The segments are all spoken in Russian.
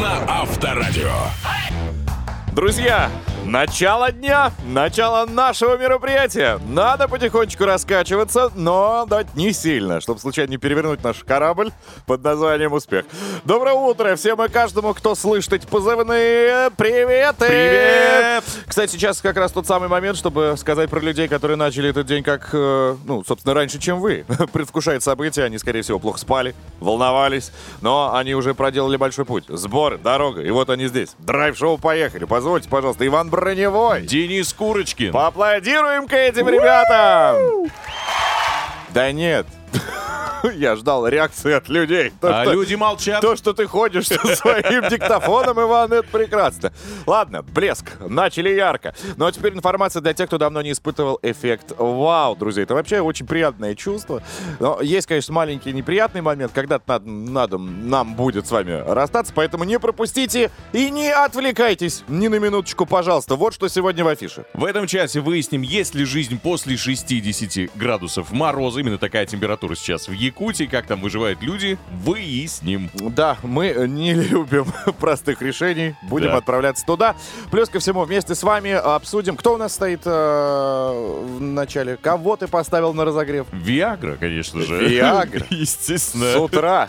на Авторадио. Друзья, начало дня, начало нашего мероприятия. Надо потихонечку раскачиваться, но дать не сильно, чтобы случайно не перевернуть наш корабль под названием «Успех». Доброе утро всем и каждому, кто слышит эти позывные. Привет! Привет! Кстати, сейчас как раз тот самый момент, чтобы сказать про людей, которые начали этот день как, э, ну, собственно, раньше, чем вы. Предвкушает события, они, скорее всего, плохо спали, волновались, но они уже проделали большой путь. Сборы, дорога, и вот они здесь. Драйв-шоу «Поехали». Позвольте, пожалуйста, Иван Броневой. Денис Курочкин. Поаплодируем-ка этим ребятам! Да нет. Я ждал реакции от людей. То, А что- люди молчат. то, что ты ходишь со своим диктофоном, Иван, это прекрасно. Ладно, блеск. Начали ярко. Ну а теперь информация для тех, кто давно не испытывал эффект вау, друзья. Это вообще очень приятное чувство. Но есть, конечно, маленький неприятный момент, когда надо, надо нам будет с вами расстаться, поэтому не пропустите и не отвлекайтесь ни на минуточку, пожалуйста. Вот что сегодня в афише. В этом часе выясним, есть ли жизнь после 60 градусов мороза. Именно такая температура сейчас в Якутии. Как там выживают люди, выясним. Да, мы не любим простых решений. Будем Да. отправляться туда. Плюс ко всему, вместе с вами обсудим, кто у нас стоит э, в начале. Кого ты поставил на разогрев? Виагра, конечно же. Виагра? Естественно. С утра.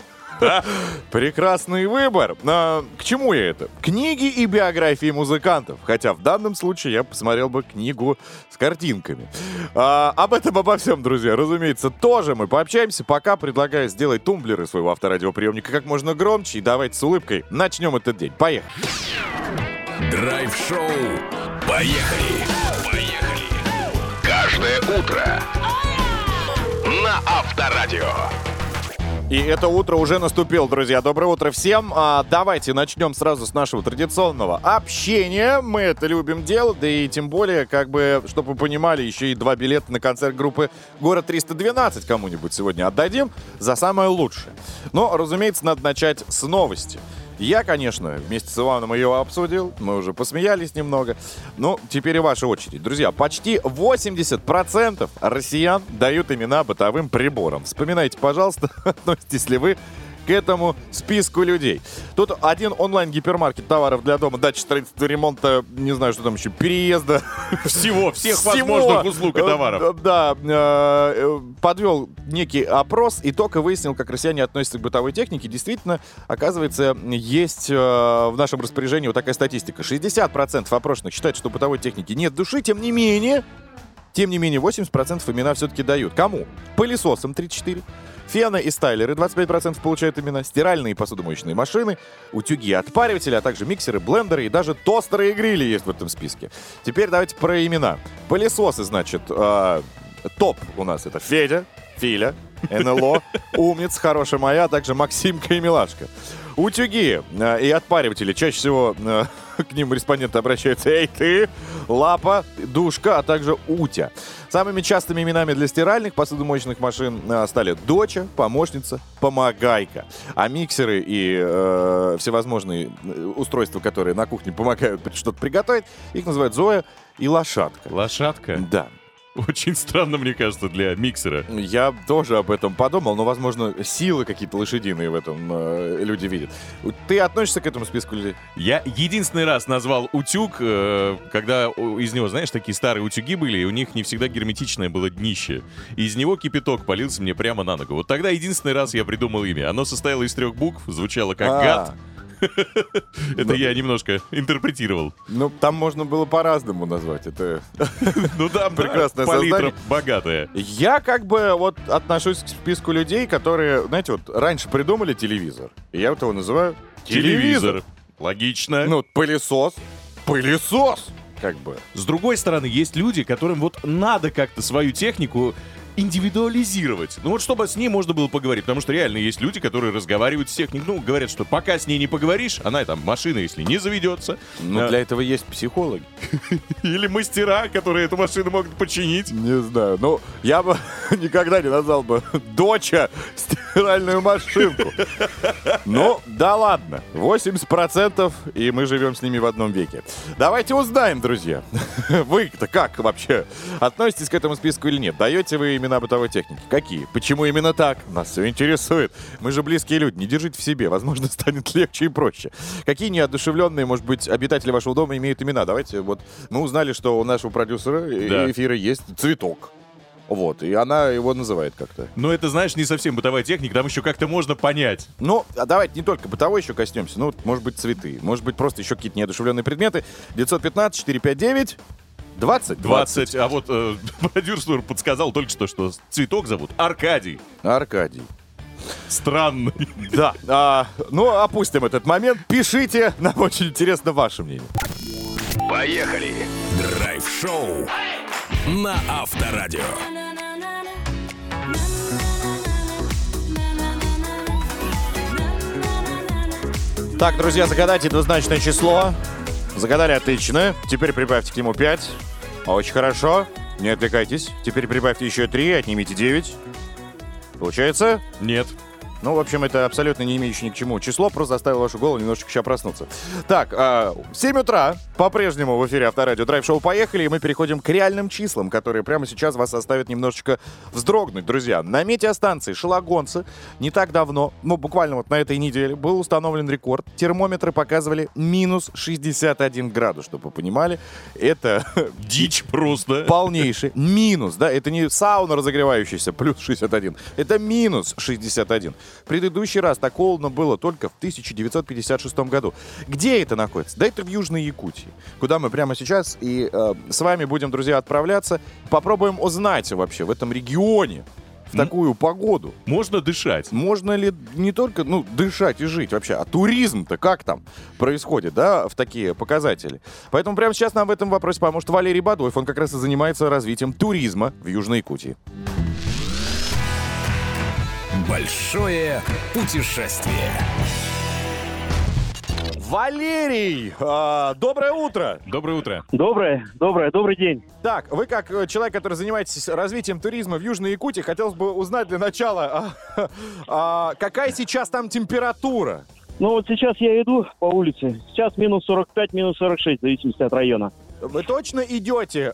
Прекрасный выбор. А, к чему я это? Книги и биографии музыкантов. Хотя в данном случае я посмотрел бы книгу с картинками. А, об этом, обо всем, друзья, разумеется, тоже мы пообщаемся. Пока предлагаю сделать тумблеры своего авторадиоприемника как можно громче. И давайте с улыбкой начнем этот день. Поехали. Драйв-шоу. Поехали. Поехали. Каждое утро на Авторадио. И это утро уже наступило, друзья. Доброе утро всем. А, давайте начнем сразу с нашего традиционного общения. Мы это любим делать, да и тем более, как бы, чтобы вы понимали, еще и два билета на концерт группы «Город 312» кому-нибудь сегодня отдадим за самое лучшее. Но, разумеется, надо начать с новости. Я, конечно, вместе с Иваном ее обсудил, мы уже посмеялись немного. Ну, теперь и ваша очередь. Друзья, почти 80% россиян дают имена бытовым приборам. Вспоминайте, пожалуйста, относитесь ли вы к этому списку людей. Тут один онлайн-гипермаркет товаров для дома, дачи, строительства, ремонта, не знаю, что там еще, переезда, Всего, всех всего. возможных услуг и Э, товаров. Да, э, э, подвел некий опрос и только выяснил, как россияне относятся к бытовой технике. Действительно, оказывается, есть э, в нашем распоряжении вот такая статистика. 60% опрошенных считают, что бытовой техники нет души, тем не менее, тем не менее, 80% имена все-таки дают. Кому? Пылесосам 34%. Фены и стайлеры 25% получают имена, стиральные и посудомоечные машины, утюги, отпариватели, а также миксеры, блендеры и даже тостеры и грили есть в этом списке. Теперь давайте про имена. Пылесосы, значит, э, топ у нас это Федя, Филя, НЛО, Умница, Хорошая Моя, а также Максимка и Милашка. Утюги э, и отпариватели. Чаще всего э, к ним респонденты обращаются «Эй, ты!», «Лапа», «Душка», а также «Утя». Самыми частыми именами для стиральных посудомоечных машин э, стали «Доча», «Помощница», «Помогайка». А миксеры и э, всевозможные устройства, которые на кухне помогают что-то приготовить, их называют «Зоя» и «Лошадка». Лошадка. Да. Очень странно, мне кажется, для миксера. Я тоже об этом подумал, но, возможно, силы какие-то лошадиные в этом э, люди видят. Ты относишься к этому списку людей? Я единственный раз назвал утюг, э, когда из него, знаешь, такие старые утюги были, и у них не всегда герметичное было днище. И из него кипяток полился мне прямо на ногу. Вот тогда единственный раз я придумал имя. Оно состояло из трех букв, звучало как А, гад. Это я немножко интерпретировал. Ну, там можно было по-разному назвать. Это... Ну да, Прекрасное палитра создание. богатая. Я как бы вот отношусь к списку людей, которые, знаете, вот раньше придумали телевизор. Я вот его называю телевизор. Логично. Ну, пылесос. Пылесос! Как бы. С другой стороны, есть люди, которым вот надо как-то свою технику индивидуализировать. Ну вот чтобы с ней можно было поговорить, потому что реально есть люди, которые разговаривают с техникой, ну говорят, что пока с ней не поговоришь, она там машина, если не заведется, Ну, а, для этого есть психологи. или мастера, которые эту машину могут починить. Не знаю. Ну, я бы никогда не назвал бы доча стиральную машинку. Ну, да ладно. 80% и мы живем с ними в одном веке. Давайте узнаем, друзья. Вы-то как вообще относитесь к этому списку или нет? Даете вы имена бытовой техники. Какие? Почему именно так? Нас все интересует. Мы же близкие люди, не держите в себе. Возможно, станет легче и проще. Какие неодушевленные, может быть, обитатели вашего дома имеют имена? Давайте, вот, мы узнали, что у нашего продюсера Да. эфира есть цветок. Вот, и она его называет как-то. Но это, знаешь, не совсем бытовая техника, там еще как-то можно понять. Ну, а давайте не только бытовой еще коснемся. Ну, может быть, цветы. Может быть, просто еще какие-то неодушевленные предметы. 915-459... 20? 20, а вот э, продюсер подсказал только что, что цветок зовут Аркадий. Аркадий. Странный. Да. А, ну, опустим этот момент. Пишите. Нам очень интересно ваше мнение. Поехали! Драйв-шоу на Авторадио. Так, друзья, загадайте двузначное число. Загадали отлично. Теперь прибавьте к нему 5. Очень хорошо. Не отвлекайтесь. Теперь прибавьте еще 3, отнимите 9. Получается? Нет. Ну, в общем, это абсолютно не имеющее ни к чему число, просто заставило вашу голову немножечко сейчас проснуться. Так, а, 7 утра, по-прежнему в эфире Авторадио Драйв Шоу «Поехали», и мы переходим к реальным числам, которые прямо сейчас вас заставят немножечко вздрогнуть, друзья. На метеостанции Шелагонцы не так давно, ну, буквально вот на этой неделе, был установлен рекорд. Термометры показывали минус 61 градус, чтобы вы понимали. Это Дичь просто. полнейший минус, да, это не сауна разогревающаяся, плюс 61, это минус 61. Предыдущий раз так холодно было только в 1956 году. Где это находится? Да это в Южной Якутии, куда мы прямо сейчас и э, с вами будем, друзья, отправляться. Попробуем узнать вообще в этом регионе в такую погоду. Можно дышать. Можно ли не только ну, дышать и жить вообще, а туризм-то как там происходит, да, в такие показатели? Поэтому прямо сейчас нам в этом вопросе поможет Валерий Бадоев. Он как раз и занимается развитием туризма в Южной Якутии. Большое путешествие. Валерий, а, доброе утро! Доброе утро. Доброе, доброе, добрый день. Так, вы как э, человек, который занимаетесь развитием туризма в Южной Якутии, хотелось бы узнать для начала, а, а, какая сейчас там температура? Ну вот сейчас я иду по улице. Сейчас минус 45, минус 46, в зависимости от района. Вы точно идете?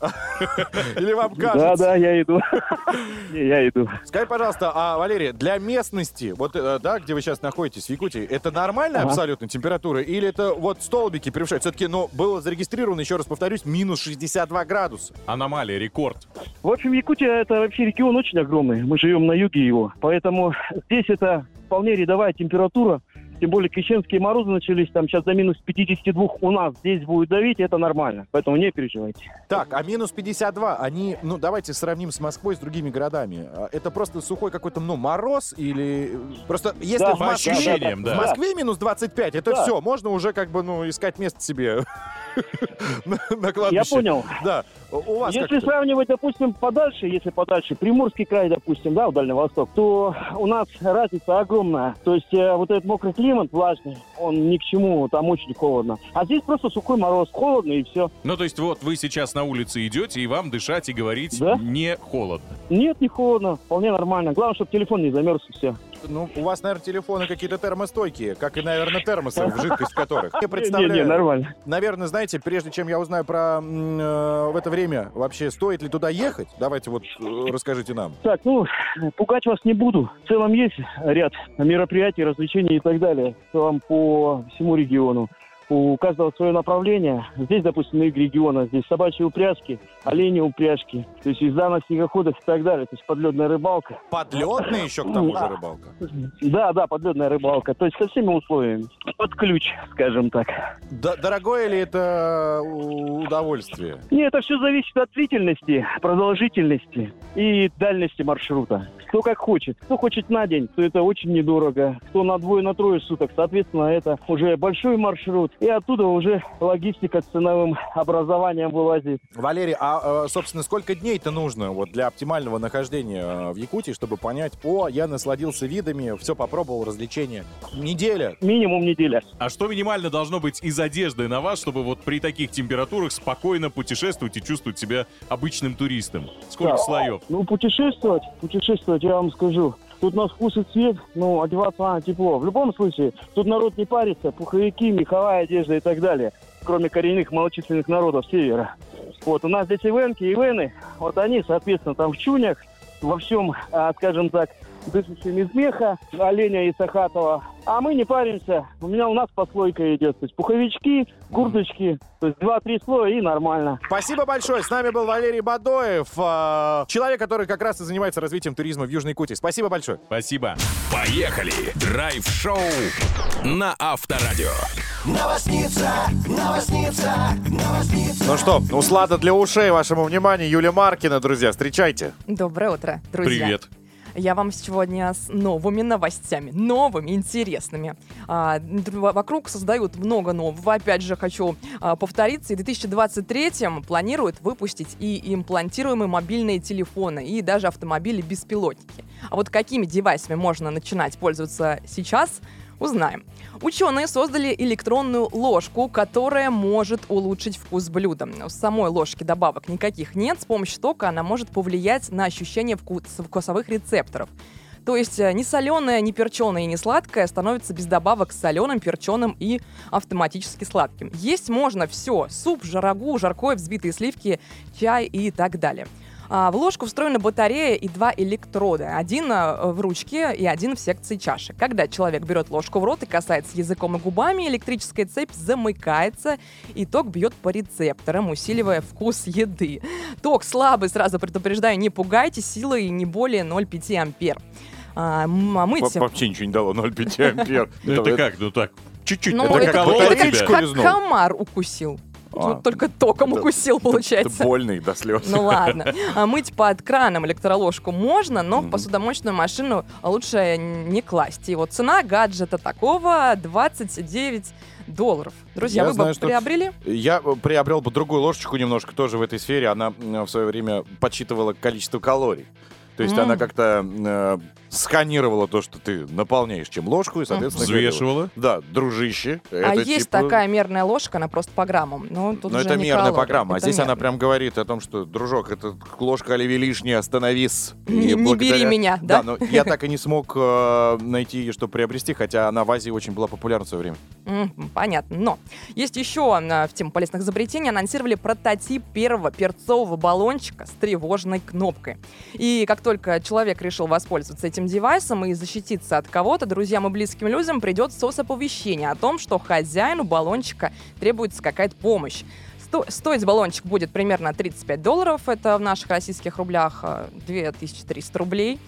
Или вам Да, кажется? да, я иду. Не, я иду. Скажи, пожалуйста, а, Валерий, для местности, вот, э, да, где вы сейчас находитесь, в Якутии, это нормальная Ага. абсолютно температура? Или это вот столбики превышают? Все-таки, ну, было зарегистрировано, еще раз повторюсь, минус 62 градуса. Аномалия, рекорд. В общем, Якутия это вообще регион очень огромный. Мы живем на юге его. Поэтому здесь это вполне рядовая температура. Тем более крещенские морозы начались там сейчас до минус 52 у нас. Здесь будет давить, это нормально. Поэтому не переживайте. Так, а минус 52, они, ну, давайте сравним с Москвой, с другими городами. А Это просто сухой какой-то, ну, мороз или... э, Просто если Да, в Москве... ощущениям, В да. Москве минус 25, это Да. все, можно уже как бы, ну, искать место себе на на Я кладбище. понял. Да, у вас Если сравнивать, допустим, подальше, если подальше, Приморский край, допустим, да, в Дальний Восток, то у нас разница огромная. То есть э, вот этот мокрый климат влажный, он ни к чему, там очень холодно. А здесь просто сухой мороз, холодно и все. Ну, то есть вот вы сейчас на улице идете, и вам дышать и говорить Да. не холодно. Нет, не холодно, вполне нормально. Главное, чтобы телефон не замерз и все. Ну, у вас, наверное, телефоны какие-то термостойкие, как и, наверное, термосы, в жидкость которых. Я Не, не, представляю, нормально. наверное, знаете, прежде чем я узнаю про э, в это время, вообще стоит ли туда ехать, давайте вот э, расскажите нам. Так, ну, пугать вас не буду. В целом есть ряд мероприятий, развлечений и так далее. Там по всему региону. У каждого свое направление. Здесь, допустим, юге региона, здесь собачьи упряжки, олени упряжки, то есть езда на снегоходах и так далее. То есть подледная рыбалка. Подлетная еще к тому же рыбалка. Да, да, подледная рыбалка. То есть со всеми условиями. Под ключ, скажем так. Д- дорогое ли это у- удовольствие? Не, это все зависит от длительности, продолжительности и дальности маршрута. Кто как хочет. Кто хочет на день, то это очень недорого. Кто на двое, на трое суток, соответственно, это уже большой маршрут. И оттуда уже логистика с ценовым образованием вылазит. Валерий, а, э, собственно, сколько дней-то нужно вот для оптимального нахождения э, в Якутии, чтобы понять, о, я насладился видами, все попробовал, развлечения. Неделя. Минимум неделя. А что минимально должно быть из одежды на вас, чтобы вот при таких температурах спокойно путешествовать и чувствовать себя обычным туристом? Сколько Да. слоев? Ну, путешествовать, путешествовать, я вам скажу. Тут на вкус и цвет, ну, одеваться надо тепло. В любом случае, тут народ не парится, пуховики, меховая одежда и так далее. Кроме коренных малочисленных народов севера. Вот, у нас здесь ивенки, ивены, вот они, соответственно, там в чунях, во всем, а, скажем так, дышащим из меха, оленя и Сахатова. А мы не паримся. У меня у нас послойка идет. То есть пуховички, курточки. То есть два-три слоя и нормально. Спасибо большое. С нами был Валерий Бадоев, э, человек, который как раз и занимается развитием туризма в Южной Куте. Спасибо большое. Спасибо. Поехали! Драйв-шоу на Авторадио. Новосница, новосница, новосница. Ну что, услада для ушей вашему вниманию. Юлия Маркина, друзья, встречайте. Доброе утро, друзья. Привет. Я вам сегодня с новыми новостями, новыми, интересными. А, вокруг создают много нового. Опять же, хочу а, повториться. И в 2023 планируют выпустить и имплантируемые мобильные телефоны, и даже автомобили-беспилотники. А вот какими девайсами можно начинать пользоваться сейчас, узнаем. Ученые создали электронную ложку, которая может улучшить вкус блюда. В самой ложке добавок никаких нет. С помощью тока она может повлиять на ощущение вкус- вкусовых рецепторов. То есть э, не соленое, не перченое и не сладкое становится без добавок соленым, перченым и автоматически сладким. Есть можно все. Суп, жарагу, жаркое, взбитые сливки, чай и так далее. А, В ложку встроена батарея и два электрода. Один а, в ручке и один в секции чаши. Когда человек берет ложку в рот и касается языком и губами, электрическая цепь замыкается, и ток бьет по рецепторам, усиливая вкус еды. Ток слабый, сразу предупреждаю, не пугайте, силой не более 0,5 ампер. А, а мыть... Во- Вообще ничего не дало, 0,5 ампер. Ну это как? Ну так, чуть-чуть. Ну, это это как комар укусил. А, Вот только током это- укусил, получается. Это больный до слез. Ну ладно. А мыть под краном электроложку можно, но в посудомоечную машину лучше не класть. И вот цена гаджета такого 29 долларов. Друзья, Я вы знаю, бы приобрели? Я приобрел бы другую ложечку немножко тоже в этой сфере. Она в свое время подсчитывала количество калорий. То есть М. она как-то э, сканировала то, что ты наполняешь чем ложку, и, соответственно, говорила, Взвешивала. Да, дружище. а это есть типа- такая мерная ложка, она просто по граммам. Но тут Но уже это не мерная калории, программа. А здесь она мерная. прям говорит о том, что, дружок, это ложка оливье лишняя, остановись. Не- не бери меня, да? Да, но я так и не смог э, найти ее, чтобы приобрести, хотя она в Азии очень была популярна в свое время. Понятно. Но есть еще в тему полезных изобретений. Анонсировали прототип первого перцового баллончика с тревожной кнопкой. И как только человек решил воспользоваться этим девайсом и защититься от кого-то, друзьям и близким людям придет соцоповещение о том, что хозяину баллончика требуется какая-то помощь. Сто- Стоить баллончик будет примерно 35 долларов, это в наших российских рублях а, 2300 рублей.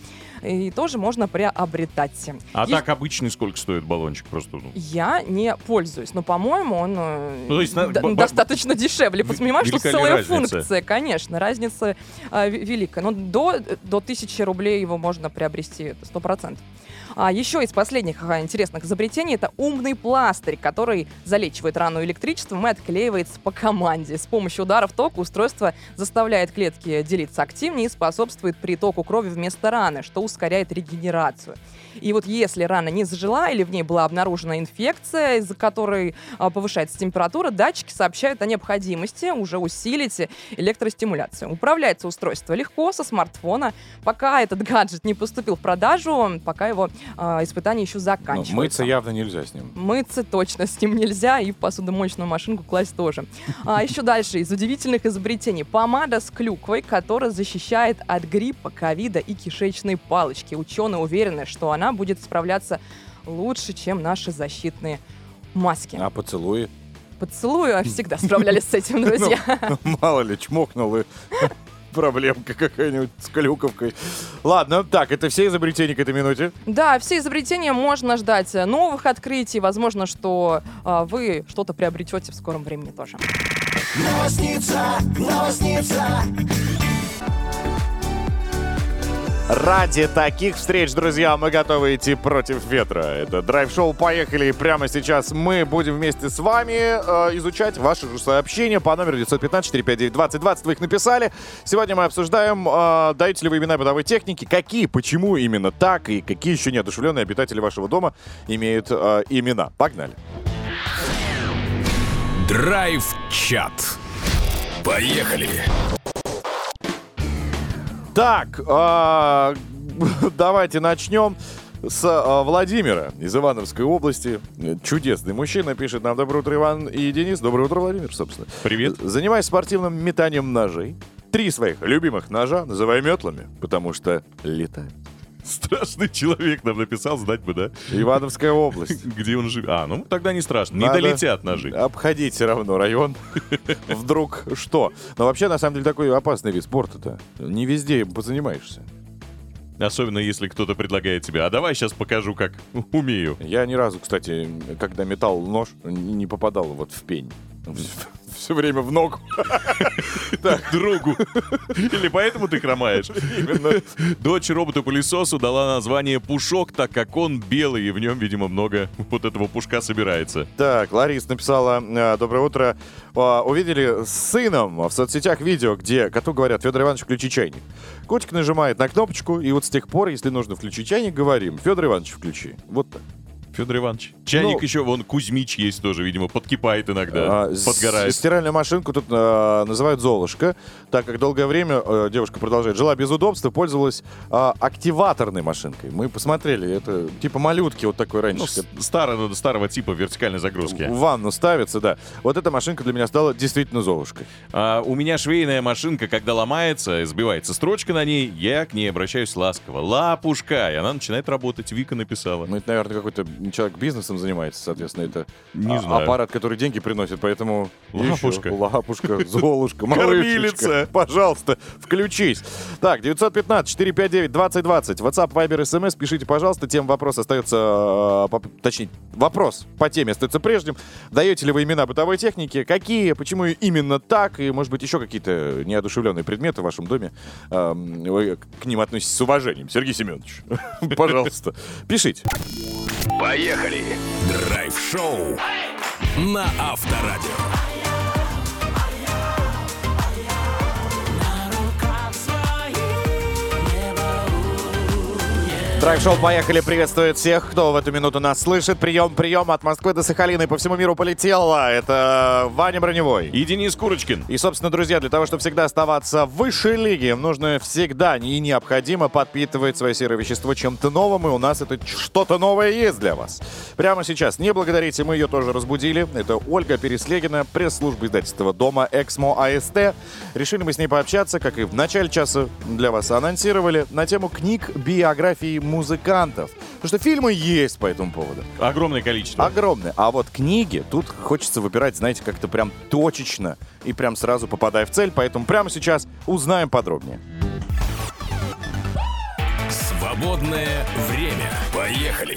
И тоже можно приобретать. А Есть- так обычный сколько стоит баллончик? Просто ну, я не пользуюсь, но, по-моему, он э, Ну, то есть на- достаточно дешевле. Понимаешь, что целая разница? функция, конечно, разница э, ве- великая. Но до, до 1000 рублей его можно приобрести, это 100%. А еще из последних интересных изобретений это умный пластырь, который залечивает рану электричеством и отклеивается по команде. С помощью ударов тока устройство заставляет клетки делиться активнее и способствует притоку крови вместо раны, что ускоряет регенерацию. И вот если рана не зажила или в ней была обнаружена инфекция, из-за которой а, повышается температура, датчики сообщают о необходимости уже усилить электростимуляцию. Управляется устройство легко со смартфона. Пока этот гаджет не поступил в продажу, пока его а, испытания еще заканчиваются. мыться явно нельзя с ним. Мыться точно с ним нельзя, и в посудомоечную машинку класть тоже. А еще дальше, из удивительных изобретений. Помада с клюквой, которая защищает от гриппа, ковида и кишечной палочки. Ученые уверены, что она будет справляться лучше, чем наши защитные маски. А поцелуи? Поцелуи всегда справлялись с этим, друзья. Ну, мало ли, чмокнул и проблемка какая-нибудь с клюковкой. Ладно, так, это все изобретения к этой минуте. Да, все изобретения можно ждать новых открытий. Возможно, что а, вы что-то приобретете в скором времени тоже. Новосница, новосница. Ради таких встреч, друзья, мы готовы идти против ветра. Это драйв-шоу «Поехали!» И прямо сейчас мы будем вместе с вами э, изучать ваши же сообщения по номеру 915-459-2020. Вы их написали. Сегодня мы обсуждаем, э, даете ли вы имена бытовой техники, какие, почему именно так, и какие еще неодушевленные обитатели вашего дома имеют э, имена. Погнали. Драйв-чат. Поехали! Так, а, давайте начнем с а, Владимира из Ивановской области. Чудесный мужчина пишет нам «Доброе утро, Иван и Денис». Доброе утро, Владимир, собственно. Привет. Занимаюсь спортивным метанием ножей. Три своих любимых ножа называй метлами, потому что летают. Страшный человек нам написал, знать бы, да? Ивановская область. Где он живет. А, ну тогда не страшно. Не Надо долетят ножи. Обходить все равно район. Вдруг что? Но вообще, на самом деле, такой опасный вид спорта-то. Не везде им позанимаешься. Особенно если кто-то предлагает тебе, а давай сейчас покажу, как умею. Я ни разу, кстати, когда метал нож, не попадал вот в пень. Все время в ногу. Другу. Или поэтому ты хромаешь? Именно. Дочь роботу-пылесосу дала название Пушок, так как он белый, и в нем, видимо, много вот этого пушка собирается. Так, Ларис написала, э, доброе утро. А, Увидели с сыном в соцсетях видео, где коту говорят, Федор Иванович, включи чайник. Котик нажимает на кнопочку, и вот с тех пор, если нужно включить чайник, говорим, Федор Иванович, включи. Вот так. Федор Иванович. Чайник Ну- еще, вон, Кузьмич есть тоже, видимо, подкипает иногда, А, подгорает. Стиральную машинку тут э, называют Золушка, так как долгое время, э, девушка продолжает, жила без удобств и пользовалась э, активаторной машинкой. Мы посмотрели, это типа малютки вот такой раньше. Ну, старого, старого типа вертикальной загрузки. в ванну ставится, да. Вот эта машинка для меня стала действительно Золушкой. А у меня швейная машинка, когда ломается, сбивается строчка на ней, я к ней обращаюсь ласково. Лапушка! И она начинает работать. Вика написала. Ну, это, наверное, какой-то человек бизнесом занимается, соответственно, это Не а- знаю. аппарат, который деньги приносит, поэтому... Лапушка. Еще Лапушка, Золушка, Кормилица. малышечка. Пожалуйста, включись. Так, 915-459-2020. WhatsApp, Viber, SMS. Пишите, пожалуйста. Тем вопрос остается... по- Точнее, вопрос по теме остается прежним. Даете ли вы имена бытовой техники? Какие? Почему именно так? И, может быть, еще какие-то неодушевленные предметы в вашем доме? Вы к ним относитесь с уважением. Сергей Семенович, пожалуйста, пишите. Поехали! Драйв-шоу на Авторадио. Драйв-шоу «Поехали» приветствует всех, кто в эту минуту нас слышит. Прием, прием от Москвы до Сахалина и по всему миру полетело. Это Ваня Броневой. И Денис Курочкин. И, собственно, друзья, для того, чтобы всегда оставаться в высшей лиге, нужно всегда и необходимо подпитывать свое серое вещество чем-то новым, и у нас это что-то новое есть для вас. Прямо сейчас не благодарите, мы ее тоже разбудили. Это Ольга Переслегина, пресс-служба издательства дома «Эксмо АСТ». Решили мы с ней пообщаться, как и в начале часа для вас анонсировали, на тему книг биографии музыкантов. Потому что фильмы есть по этому поводу. Огромное количество. Огромные. А вот книги, тут хочется выбирать, знаете, как-то прям точечно и прям сразу попадая в цель. Поэтому прямо сейчас узнаем подробнее. Свободное время. Поехали!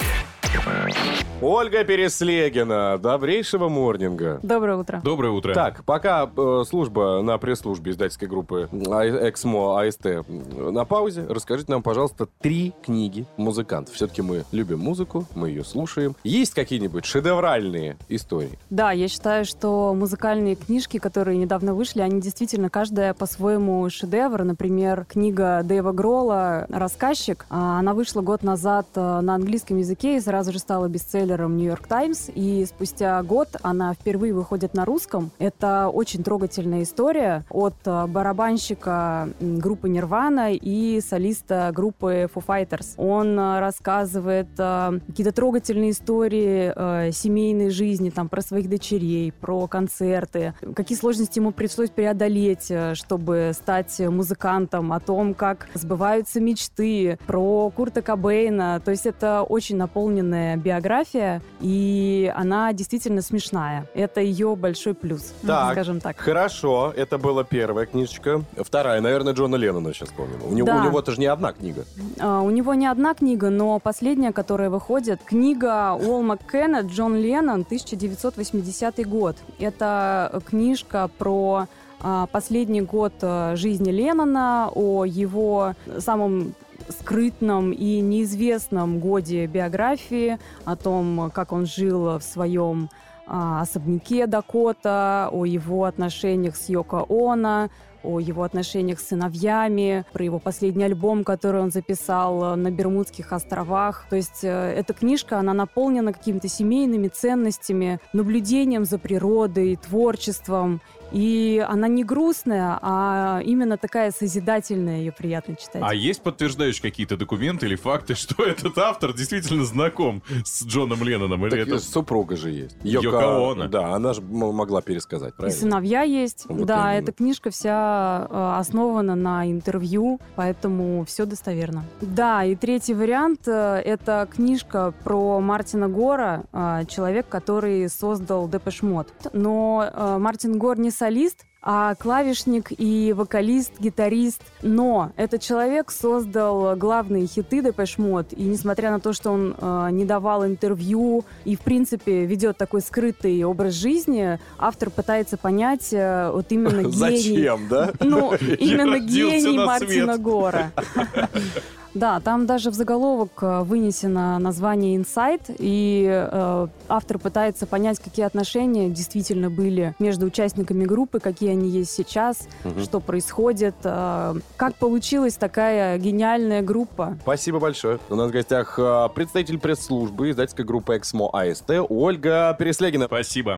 Ольга Переслегина, добрейшего морнинга. Доброе утро. Доброе утро. Так, пока э, служба на пресс-службе издательской группы Эксмо АСТ на паузе, расскажите нам, пожалуйста, три книги музыкантов. Все-таки мы любим музыку, мы ее слушаем. Есть какие-нибудь шедевральные истории? Да, я считаю, что музыкальные книжки, которые недавно вышли, они действительно каждая по-своему шедевр. Например, книга Дэйва Гролла «Рассказчик». а, Она вышла год назад э, на английском языке и сразу же стала бестселлером Нью-Йорк Таймс. И спустя год она впервые выходит на русском. Это очень трогательная история от э, барабанщика группы Нирвана и солиста группы Foo Fighters. Он э, рассказывает э, какие-то трогательные истории семейной жизни, там, про своих дочерей, про концерты, какие сложности ему пришлось преодолеть, чтобы стать музыкантом, о том, как сбываются мечты, про Курта Кобейна. То есть это очень наполненная биография, и она действительно смешная. Это ее большой плюс, Так. скажем так. Хорошо, это была первая книжечка. Вторая, наверное, Джона Леннона сейчас вспомнил. У него, Да. у него-то же не одна книга. А, У него не одна книга, но последняя, которая выходит, книга Уолл Маккена «Джон Леннон», 1980 год. Это книжка про а, последний год э, жизни Леннона, о его самом скрытном и неизвестном годе биографии, о том, как он жил в своем а, особняке Дакота, о его отношениях с Йоко Оно, о его отношениях с сыновьями, про его последний альбом, который он записал э, на Бермудских островах. То есть э, эта книжка, она наполнена какими-то семейными ценностями, наблюдением за природой, творчеством. И она не грустная, а именно такая созидательная, ее приятно читать. А есть подтверждающие какие-то документы или факты, что этот автор действительно знаком с Джоном Ленноном? Или Так это... и супруга же есть. Йоко Оно. Да, она же могла пересказать, И правильно? сыновья есть. Вот да, именно. эта книжка вся э, основана на интервью, поэтому все достоверно. Да, и третий вариант э, это книжка про Мартина Гора, э, человек, который создал Depeche Mode. Но Мартин Гор не солист, а клавишник и вокалист, гитарист. Но этот человек создал главные хиты Depeche Mode, и несмотря на то, что он э, не давал интервью и, в принципе, ведет такой скрытый образ жизни, автор пытается понять э, вот именно гений... Зачем, да? Ну, именно гения Мартина. Гора. Да, там даже в заголовок э, вынесено название «Insight», и э, автор пытается понять, какие отношения действительно были между участниками группы, какие они есть сейчас, что происходит, э, как получилась такая гениальная группа. Спасибо большое. У нас в гостях э, представитель пресс-службы издательской группы «Эксмо АСТ» Ольга Переслегина. Спасибо.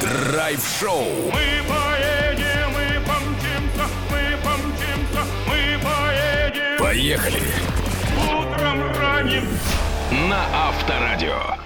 Драйв-шоу. Мы Поехали. Утром ранним На Авторадио.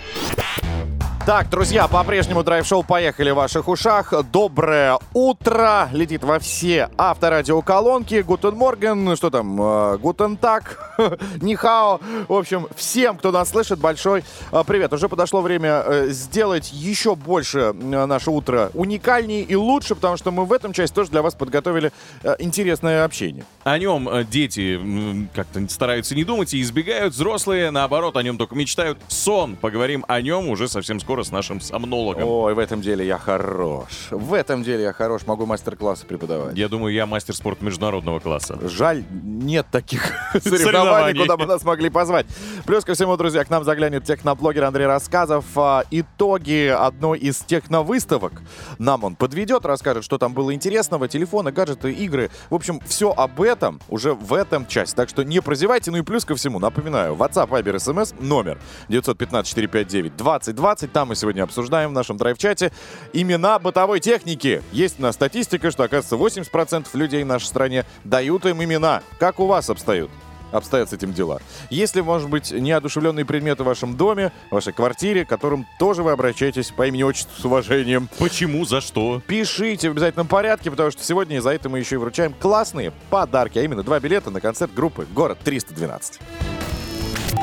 Так, друзья, по-прежнему драйв-шоу «Поехали» в ваших ушах. Доброе утро. Летит во все авторадиоколонки. Guten Morgen, что там, Guten Tag, 你好. В общем, всем, кто нас слышит, большой э, привет. Уже подошло время э, сделать еще больше э, наше утро уникальнее и лучше, потому что мы в этом части тоже для вас подготовили интересное общение. О нем дети как-то стараются не думать и избегают. Взрослые, наоборот, о нем только мечтают. Сон. Поговорим о нем уже совсем скоро с нашим сомнологом. Ой, в этом деле я хорош. В этом деле я хорош. Могу мастер-классы преподавать. Я думаю, я мастер спорта международного класса. Жаль, нет таких соревнований, куда бы нас могли позвать. Плюс ко всему, друзья, к нам заглянет техноблогер Андрей Рассказов. А, Итоги одной из техновыставок нам он подведет, расскажет, что там было интересного, телефоны, гаджеты, игры. В общем, все об этом уже в этом части. Так что не прозевайте. Ну и плюс ко всему, напоминаю, WhatsApp, Viber, SMS, номер 915-459-2020. Там мы сегодня обсуждаем в нашем драйв-чате имена бытовой техники. Есть у нас статистика, что, оказывается, 80% людей в нашей стране дают им имена. Как у вас обстоят? обстоят с этим дела. Если, может быть, неодушевленные предметы в вашем доме, в вашей квартире, к которым тоже вы обращаетесь по имени отчеству с уважением, Почему? За что? пишите в обязательном порядке, потому что сегодня за это мы еще и вручаем классные подарки, а именно два билета на концерт группы «Город 312».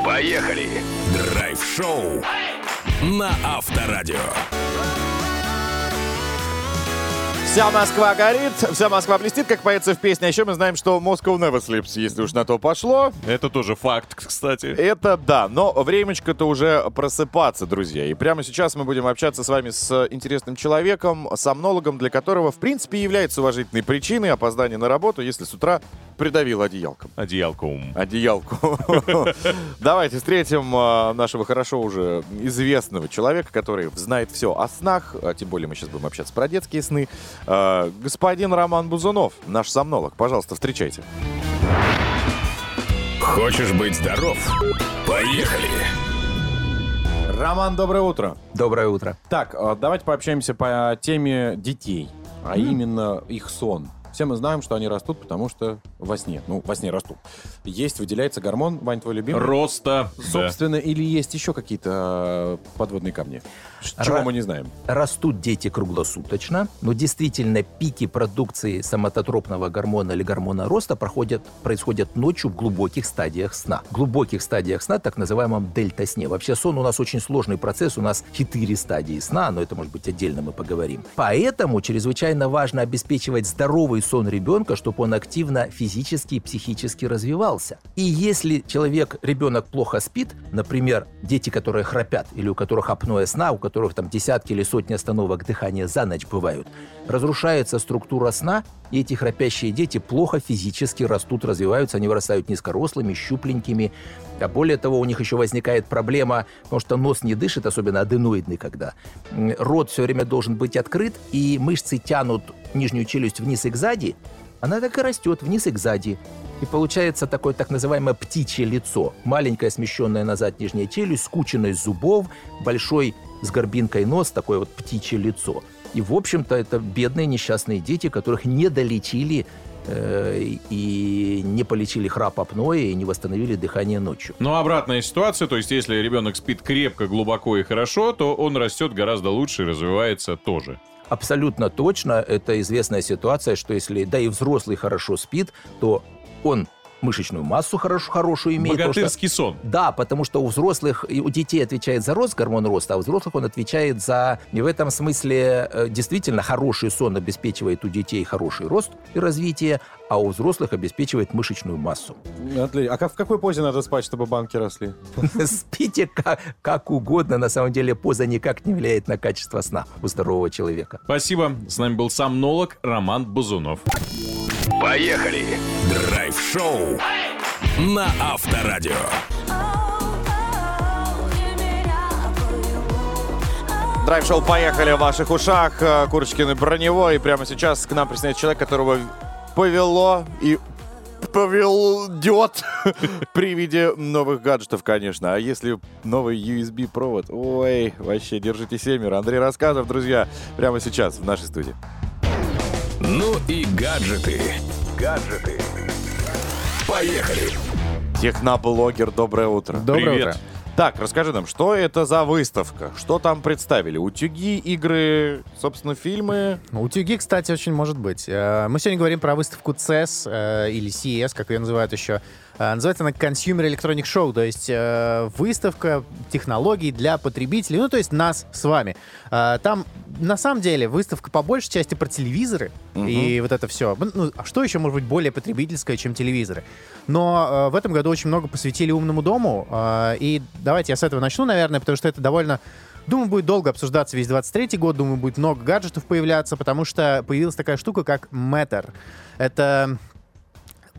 Поехали. Драйв-шоу. На Авторадио. Вся Москва горит, вся Москва блестит, как поется в песне. А еще мы знаем, что Moscow never sleeps, если уж на то пошло. Это тоже факт, кстати. Это да, но времечко-то уже просыпаться, друзья. И прямо сейчас мы будем общаться с вами с интересным человеком, сомнологом, для которого, в принципе, является уважительной причиной опоздания на работу, если с утра придавил одеялком. Одеялком. Одеялку. Давайте встретим а, нашего хорошо уже известного человека, который знает все о снах, а тем более мы сейчас будем общаться про детские сны. А, Господин Роман Бузунов, наш сомнолог. Пожалуйста, встречайте. Хочешь быть здоров? Поехали. Роман, доброе утро. Доброе утро. Так, а, давайте пообщаемся по теме детей, а именно их сон. Все мы знаем, что они растут, потому что во сне. Ну, во сне растут. Есть, выделяется гормон, Вань, твой любимый. Роста. Да. Собственно, или есть еще какие-то э, подводные камни, чего Ра- мы не знаем. Растут дети круглосуточно, но действительно пики продукции соматотропного гормона или гормона роста проходят, происходят ночью в глубоких стадиях сна. В глубоких стадиях сна, так называемом дельта-сне. Вообще сон у нас очень сложный процесс, у нас четыре стадии сна, но это, может быть, отдельно мы поговорим. Поэтому чрезвычайно важно обеспечивать здоровый сон ребенка, чтобы он активно физически и психически развивался. И если человек, ребенок плохо спит, например, дети, которые храпят, или у которых апноэ сна, у которых там десятки или сотни остановок дыхания за ночь бывают, разрушается структура сна, и эти храпящие дети плохо физически растут, развиваются, они вырастают низкорослыми, щупленькими, а более того, у них еще возникает проблема, потому что нос не дышит, особенно аденоидный, когда. Рот все время должен быть открыт, и мышцы тянут нижнюю челюсть вниз и кзади, она так и растет вниз и кзади. И получается такое так называемое птичье лицо. Маленькая смещенная назад нижняя челюсть, скученность зубов, большой с горбинкой нос, такое вот птичье лицо. И, в общем-то, это бедные несчастные дети, которых не долечили э, и не полечили храп апноэ и не восстановили дыхание ночью. Но обратная ситуация, то есть если ребенок спит крепко, глубоко и хорошо, то он растет гораздо лучше и развивается тоже. абсолютно точно это известная ситуация, что если, да и взрослый хорошо спит, то он мышечную массу хорошо, хорошую имеет. потому что- Богатырский сон. Да, потому что у взрослых и у детей отвечает за рост гормон роста, а у взрослых он отвечает за... И в этом смысле э, действительно хороший сон обеспечивает у детей хороший рост и развитие, а у взрослых обеспечивает мышечную массу. Отли- А как, в какой позе надо спать, чтобы банки росли? Спите как, как угодно, на самом деле поза никак не влияет на качество сна у здорового человека. Спасибо. С нами был сомнолог Роман Бузунов. Поехали! Драйв-шоу на Авторадио. Драйв-шоу «Поехали» в ваших ушах. Курочкин и Броневой. И прямо сейчас к нам присоединяется человек, которого повело и поведет при виде новых гаджетов, конечно. А если новый USB-провод? Ой, вообще, держите семеро. Андрей Рассказов, друзья, прямо сейчас в нашей студии. Ну и гаджеты. Гаджеты. Поехали! Техноблогер, доброе утро. Доброе Привет. утро. Так, расскажи нам, что это за выставка? Что там представили? Утюги, игры, собственно, фильмы? Ну, Утюги, кстати, очень может быть. Э, Мы сегодня говорим про выставку CES э, или CES, как ее называют еще. Э, Называется она Consumer Electronic Show, то есть э, выставка технологий для потребителей, ну, то есть нас с вами. Э, Там, на самом деле, выставка по большей части про телевизоры и вот это все. Ну, а что еще может быть более потребительское, чем телевизоры? Но э, в этом году очень много посвятили умному дому, э, и давайте я с этого начну, наверное, потому что это довольно Думаю, будет долго обсуждаться весь 23 год. Думаю, будет много гаджетов появляться, потому что появилась такая штука, как Matter. Это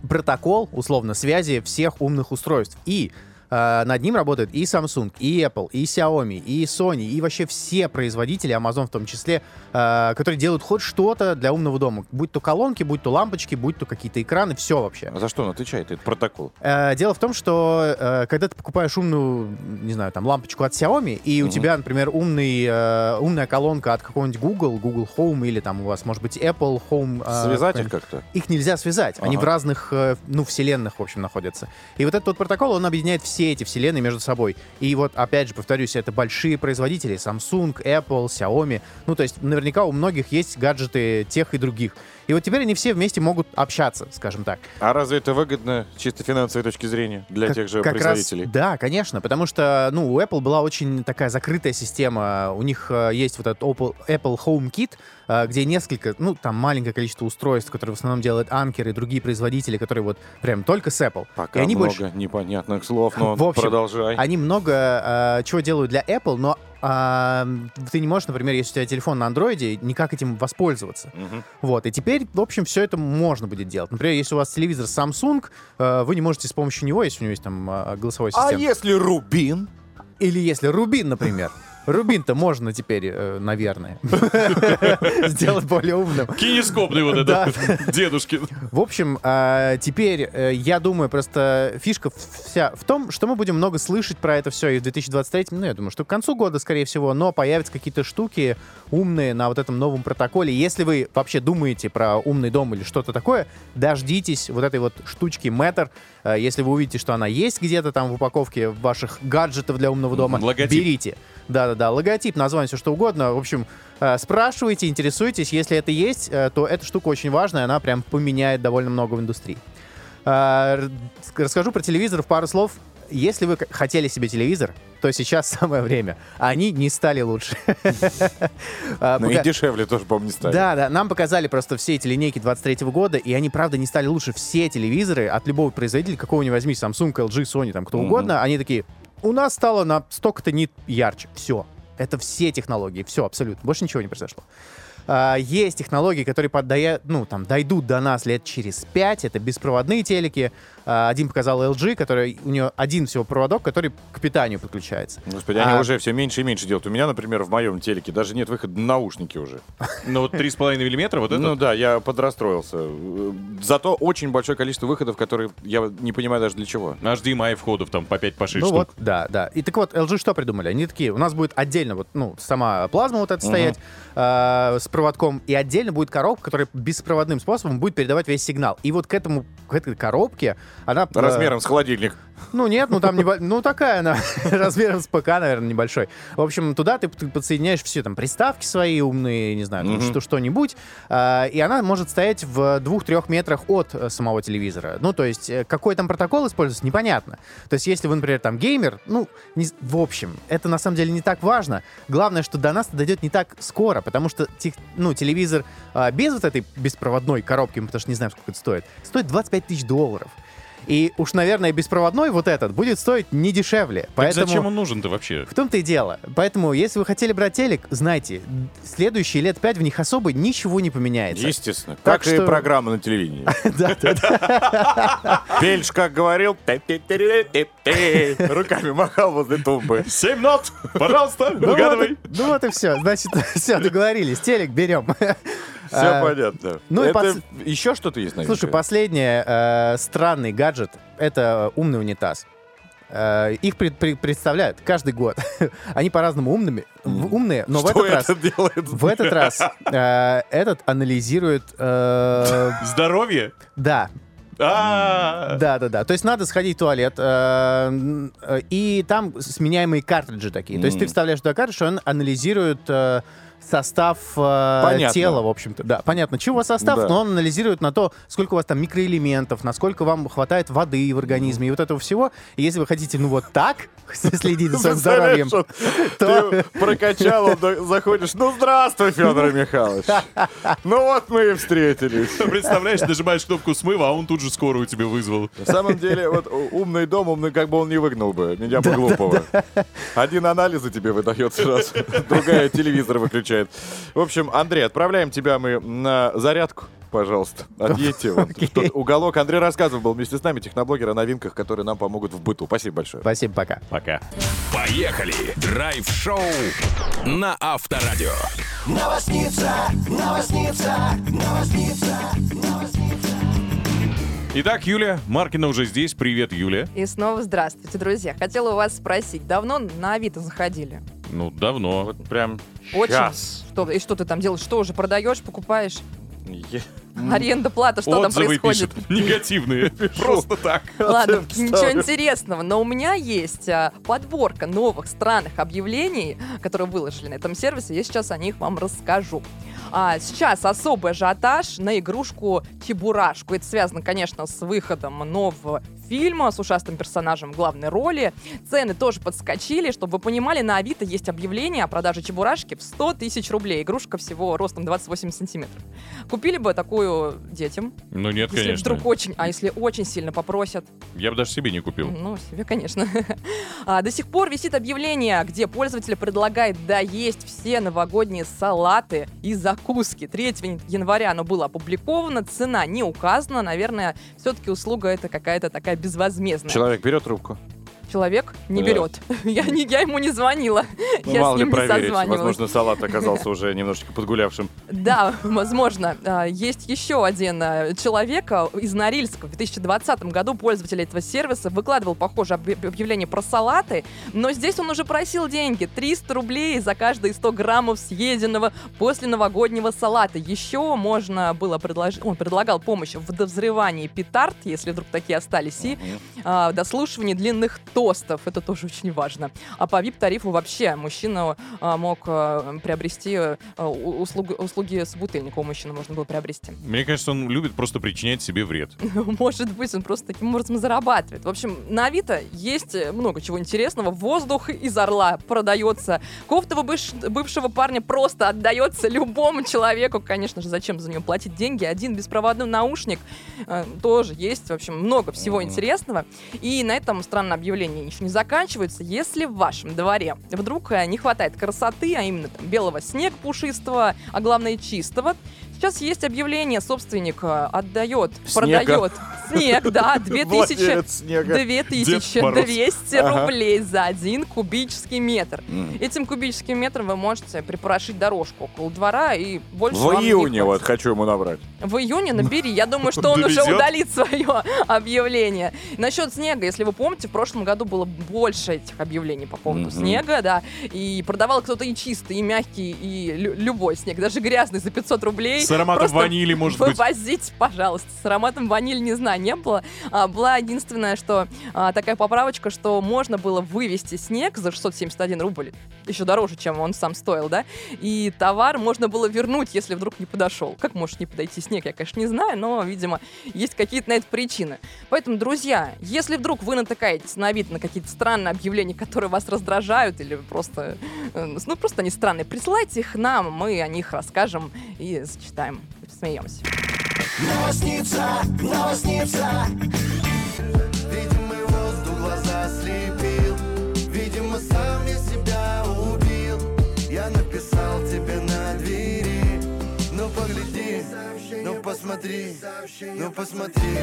протокол, условно, связи всех умных устройств. И э, над ним работают и Samsung, и Apple, и Xiaomi, и Sony, и вообще все производители, Amazon в том числе, э, которые делают хоть что-то для умного дома. Будь то колонки, будь то лампочки, будь то какие-то экраны, все вообще. А за что он отвечает? Это протокол. Э, Дело в том, что э, когда ты покупаешь умную, не знаю, там, лампочку от Xiaomi, и у Мгм. тебя, например, умный, э, умная колонка от какого-нибудь Google, Google Home, или там у вас, может быть, Apple Home. э, Связать их как-то? Их нельзя связать. Они Ага. в разных, э, ну, вселенных, в общем, находятся. И вот этот вот протокол, он объединяет все эти вселенные между собой. И вот, опять же, повторюсь, это большие производители. Samsung, Apple, Xiaomi. Ну, то есть, наверняка у многих есть гаджеты тех и других. И вот теперь они все вместе могут общаться, скажем так. А разве это выгодно чисто финансовой точки зрения для Как- тех же как раз- производителей? да, конечно, потому что, ну, у Apple была очень такая закрытая система. У них э, есть вот этот Apple, Apple Home Kit, э, где несколько, ну, там маленькое количество устройств, которые в основном делают Anker и другие производители, которые вот прям только с Apple. Пока и они много больше... непонятных слов, но В общем, продолжай. Они много э, чего делают для Apple, но а, ты не можешь, например, если у тебя телефон на андроиде, никак этим воспользоваться. Мгм. Вот, и теперь, в общем, все это можно будет делать. Например, если у вас телевизор Samsung, э, вы не можете с помощью него, если у него есть там э, голосовой А ассистент. если Рубин? Или если Рубин, например. Рубин-то можно теперь, э, наверное, сделать более умным. Кинескопный вот этот дедушкин. В общем, а, теперь э, я думаю, просто фишка вся в том, что мы будем много слышать про это все и в 2023, ну, я думаю, что к концу года, скорее всего, но появятся какие-то штуки умные на вот этом новом протоколе. Если вы вообще думаете про умный дом или что-то такое, дождитесь вот этой вот штучки Matter. Э, Если вы увидите, что она есть где-то там в упаковке ваших гаджетов для умного дома, Логотип. берите. Да-да-да, логотип, название, все что угодно. В общем, э, спрашивайте, интересуйтесь. Если это есть, э, то эта штука очень важная, она прям поменяет довольно много в индустрии. Расскажу про телевизор в пару слов. Если вы хотели себе телевизор, то сейчас самое время. Они не стали лучше. А, Ну и дешевле тоже, по-моему, не стали. да, да, нам показали просто все эти линейки 23 года, и они, правда, не стали лучше. Все телевизоры от любого производителя, какого ни возьми, Samsung, LG, Sony, там кто угодно, они такие, у нас стало на столько-то нит ярче. Все. Это все технологии, все, абсолютно. Больше ничего не произошло. А, есть технологии, которые поддая- ну, там, дойдут до нас лет через 5. Это беспроводные телеки. А, один показал LG, который, у нее один всего проводок, который к питанию подключается. Господи, они А- уже все меньше и меньше делают. У меня, например, в моем телеке даже нет выхода на наушники уже. Ну вот 3,5 миллиметра, вот это? Ну да, я подрастроился. Зато очень большое количество выходов, которые я не понимаю даже для чего. HDMI входов там по 5 по 6 Ну штук. вот, да, да. И так вот, LG что придумали? Они такие, у нас будет отдельно вот, ну, сама плазма вот эта стоять э, с проводком, и отдельно будет коробка, которая беспроводным способом будет передавать весь сигнал. И вот к этому, к этой коробке, она... э, Размером с холодильник. Ну нет, ну там небо- ну такая она размером с ПК, наверное, небольшой. В общем, туда ты, ты подсоединяешь все там приставки свои умные, не знаю, Мгм. что что-нибудь, а, и она может стоять в двух-трех метрах от э, самого телевизора. Ну то есть э, какой там протокол используется, непонятно. То есть если вы, например, там геймер, ну не в общем, это на самом деле не так важно. Главное, что до нас дойдет не так скоро, потому что тех- ну телевизор без вот этой беспроводной коробки, мы потому что не знаем, сколько это стоит, стоит 25 тысяч долларов. И уж, наверное, беспроводной вот этот будет стоить не дешевле. Так Поэтому... зачем он нужен-то вообще? В том-то и дело. Поэтому, если вы хотели брать телек, знайте, следующие лет пять в них особо ничего не поменяется. Естественно. Так как и что- программа на телевидении. Да, да, да. Пельш, как говорил, руками махал возле тумбы. Семь нот, пожалуйста, Ну угадывай. и- ну вот и все. Значит, все, договорились. Телек берем. Все А, понятно. ну и еще что-то есть, Слушай, новенькое? последний э, странный гаджет — это умный унитаз. Э, их пред- пред- представляют каждый год. Они по-разному умными, в- умные, но в Что этот раз... это делает? В этот раз э, этот анализирует... э, Здоровье? да, А, да, да, да. То есть надо сходить в туалет, э, э, и там сменяемые картриджи такие. То есть ты вставляешь туда картридж, он анализирует э, состав э, Понятно. тела, в общем-то. Да, понятно, чего состав, Да. но он анализирует на то, сколько у вас там микроэлементов, насколько вам хватает воды в организме и вот этого всего. И если вы хотите, ну вот так следить за своим здоровьем, то... Ты прокачал, заходишь. Ну, здравствуй, Федор Михайлович. Ну вот мы и встретились. Представляешь, нажимаешь кнопку смыва, а он тут же скорую тебе вызвал. На самом деле, вот умный дом, умный, как бы он не выгнал бы меня бы глупого. Один анализы тебе выдает сразу, другая телевизор выключает. В общем, Андрей, отправляем тебя мы на зарядку. Пожалуйста, отъедьте. Тот уголок. Андрей рассказывал был вместе с нами, техноблогер, о новинках, которые нам помогут в быту. Спасибо большое. Спасибо, пока. Пока. Поехали! Драйв-шоу на Авторадио. Новосница, новосница, новосница, новосница. Итак, Юлия Маркина уже здесь. Привет, Юлия. И снова здравствуйте, друзья. Хотела у вас спросить, давно на Авито заходили? Ну, давно. Вот прям Очень. сейчас. Что, и что ты там делаешь? Что уже продаешь, покупаешь? Е- Аренда, плата, что там Отзывы происходит? пишет. Негативные. Просто так. Ладно, Оценки ничего ставлю. интересного, но у меня есть а, подборка новых странных объявлений, которые выложили на этом сервисе. Я сейчас о них вам расскажу. А, сейчас особый ажиотаж на игрушку Чебурашку. Это связано, конечно, с выходом нового фильма с ушастым персонажем в главной роли. Цены тоже подскочили. Чтобы вы понимали, на Авито есть объявление о продаже Чебурашки в 100 тысяч рублей. Игрушка всего ростом 28 сантиметров. Купили бы такую детям, Ну нет, если конечно. вдруг очень, а если очень сильно попросят, Я бы даже себе не купил. ну, себе, конечно. А, До сих пор висит объявление, где пользователь предлагает доесть все новогодние салаты и закуски. 3 января оно было опубликовано, цена не указана. Наверное, все-таки услуга это какая-то такая безвозмездная. Человек берет трубку. Человек не Да. берет. Я, не, я ему не звонила. Ну, я мало с ли ним не проверить. созванивалась. Возможно, салат оказался уже немножечко подгулявшим. Да, возможно. А, Есть еще один а, человек а, из Норильска. В 2020 году пользователь этого сервиса выкладывал похожее объ- объявление про салаты, но здесь он уже просил деньги. 300 рублей за каждые 100 граммов съеденного после новогоднего салата. Еще можно было предложить... Он предлагал помощь в дозревании петард, если вдруг такие остались, и дослушивании длинных тостов. Это тоже очень важно. А по VIP-тарифу вообще мужчина а, мог а, приобрести а, у- услуг- услуги собутыльника у мужчины можно было приобрести. Мне кажется, он любит просто причинять себе вред. Может быть, он просто таким образом зарабатывает. В общем, на Авито есть э, много чего интересного. Воздух из Орла продается. Кофта быш- бывшего парня просто отдается любому человеку. Конечно же, зачем за нее платить деньги? Один беспроводной наушник э, тоже есть. В общем, много всего интересного. И на этом странное объявление еще не заканчивается. Если в вашем дворе вдруг э, не хватает красоты, а именно там, белого снега пушистого, а главное чистого, сейчас есть объявление, собственник э, отдает, Снега. продает снег, да, 2000 Владелец снега. Дед Мороз. 2200 Ага. рублей за один кубический метр. Этим кубическим метром вы можете припорошить дорожку около двора и больше В июне вот хочу ему набрать. В июне набери. Я думаю, что он уже удалит свое объявление. Насчет снега, если вы помните, в прошлом году было больше этих объявлений по поводу снега, да. И продавал кто-то и чистый, и мягкий, и лю- любой снег, даже грязный за 500 рублей. С ароматом ванили, может быть. Вывозить, пожалуйста. С ароматом ванили не знаю. Не было. А, была единственная, что а, такая поправочка, что можно было вывести снег за 671 рубль, еще дороже, чем он сам стоил, да, и товар можно было вернуть, если вдруг не подошел. Как может не подойти снег, я, конечно, не знаю, но, видимо, есть какие-то на это причины. Поэтому, друзья, если вдруг вы натыкаетесь на вид на какие-то странные объявления, которые вас раздражают или просто, э, ну, просто они странные, присылайте их нам, мы о них расскажем и зачитаем, смеемся. Новосница, новосница. Видимо, воздух глаза слепил. Видимо, сам я себя убил. Я написал тебе на двери. Ну погляди, ну посмотри, ну посмотри.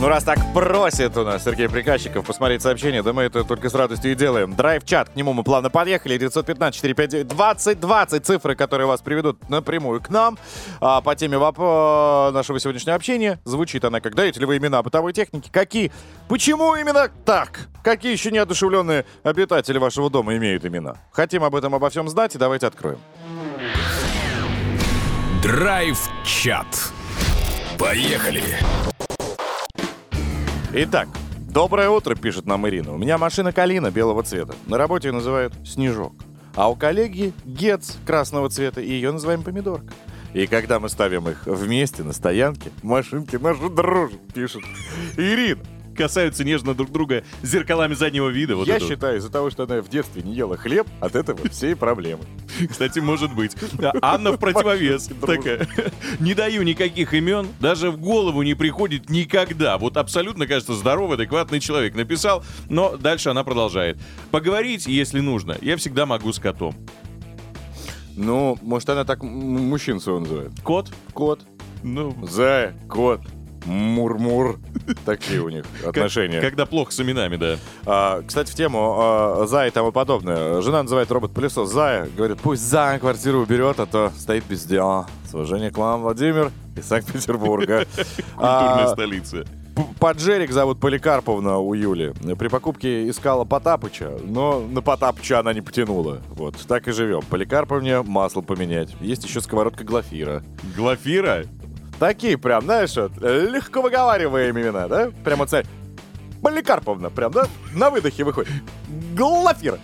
Ну, раз так просит у нас Сергей Приказчиков посмотреть сообщение, да мы это только с радостью и делаем. Драйв-чат, к нему мы плавно подъехали. 915-459-2020, цифры, которые вас приведут напрямую к нам. А, по теме воп- нашего сегодняшнего общения звучит она как «Даете ли вы имена бытовой техники? Какие? Почему именно так? Какие еще неодушевленные обитатели вашего дома имеют имена? Хотим об этом обо всем знать и давайте откроем. Драйв-чат. Поехали. Итак, доброе утро, пишет нам Ирина. У меня машина Калина белого цвета. На работе ее называют Снежок. А у коллеги Гец красного цвета, и ее называем Помидорка. И когда мы ставим их вместе на стоянке, машинки наши дружат, пишет Ирина. Касаются нежно друг друга зеркалами заднего вида. Вот Я это считаю, из-за того, что она в детстве не ела хлеб, от этого все проблемы. Кстати, может быть. А Анна в противовес. Такая. Не даю никаких имен, даже в голову не приходит никогда. Вот абсолютно, кажется, здоровый, адекватный человек написал, но дальше она продолжает. Поговорить, если нужно, я всегда могу с котом. Ну, может, она так мужчин своего называет. Кот? Кот. Ну, Зая, кот, мур-мур. Такие у них отношения. когда плохо с именами, да. А, кстати, в тему а, Зая и тому подобное. Жена называет робот-пылесос Зая. Говорит, пусть Зая квартиру уберет, а то стоит без дела. С уважением к вам, Владимир из Санкт-Петербурга. Культурная А, столица. Поджерик зовут Поликарповна у Юли. При покупке искала Потапыча, но на Потапыча она не потянула. Вот, так и живем. Поликарповне масло поменять. Есть еще сковородка Глафира. Глафира? Такие прям, знаешь, вот, легко выговариваемые имена, да? Прям вот, смотри, Поликарповна, прям, да? На выдохе выходит. Глафира.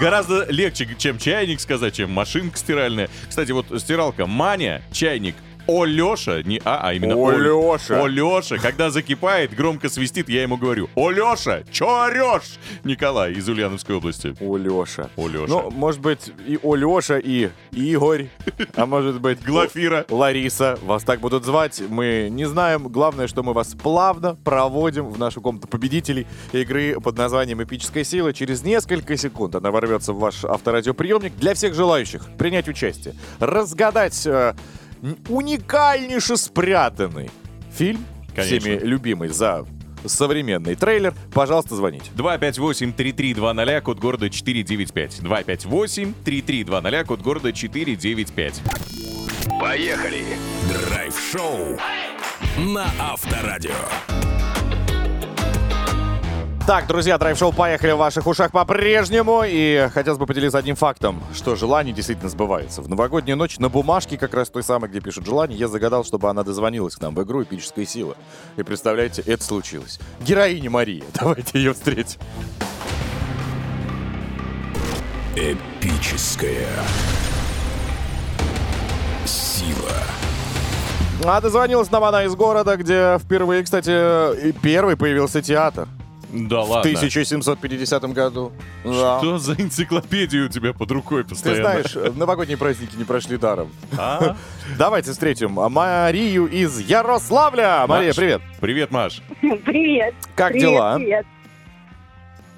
Гораздо легче, чем чайник сказать, чем машинка стиральная. Кстати, вот стиралка Маня, чайник, О Леша, не А, а именно О, Лёша. О Леша, когда закипает, громко свистит, я ему говорю, О Леша, чё орешь? Николай из Ульяновской области. О, Леша. О Леша. Ну, может быть, и О, Леша, и Игорь, а может быть, Глафира. Лариса. Вас так будут звать, мы не знаем. Главное, что мы вас плавно проводим в нашу комнату победителей игры под названием «Эпическая сила». Через несколько секунд она ворвется в ваш авторадиоприемник для всех желающих принять участие, разгадать э, уникальнейше спрятанный фильм, Конечно. всеми любимый за современный трейлер. Пожалуйста, звоните. 258-3320, код города 495. 258-3320, код города 495. Поехали. Драйв-шоу на Авторадио. Так, друзья, драйв-шоу «Поехали» в ваших ушах по-прежнему. И хотелось бы поделиться одним фактом, что желание действительно сбывается. В новогоднюю ночь на бумажке, как раз той самой, где пишут желание, я загадал, чтобы она дозвонилась к нам в игру «Эпическая сила». И представляете, это случилось. Героиня Мария. Давайте ее встретим. Эпическая сила. А дозвонилась нам она из города, где впервые, кстати, первый появился театр. Да В ладно. 1750 году. Да. Что за энциклопедия у тебя под рукой Ты постоянно? знаешь, новогодние праздники не прошли даром. А? Давайте встретим Марию из Ярославля. Мария, Маш. привет. Привет, Маш. Привет. Как привет, дела? Привет.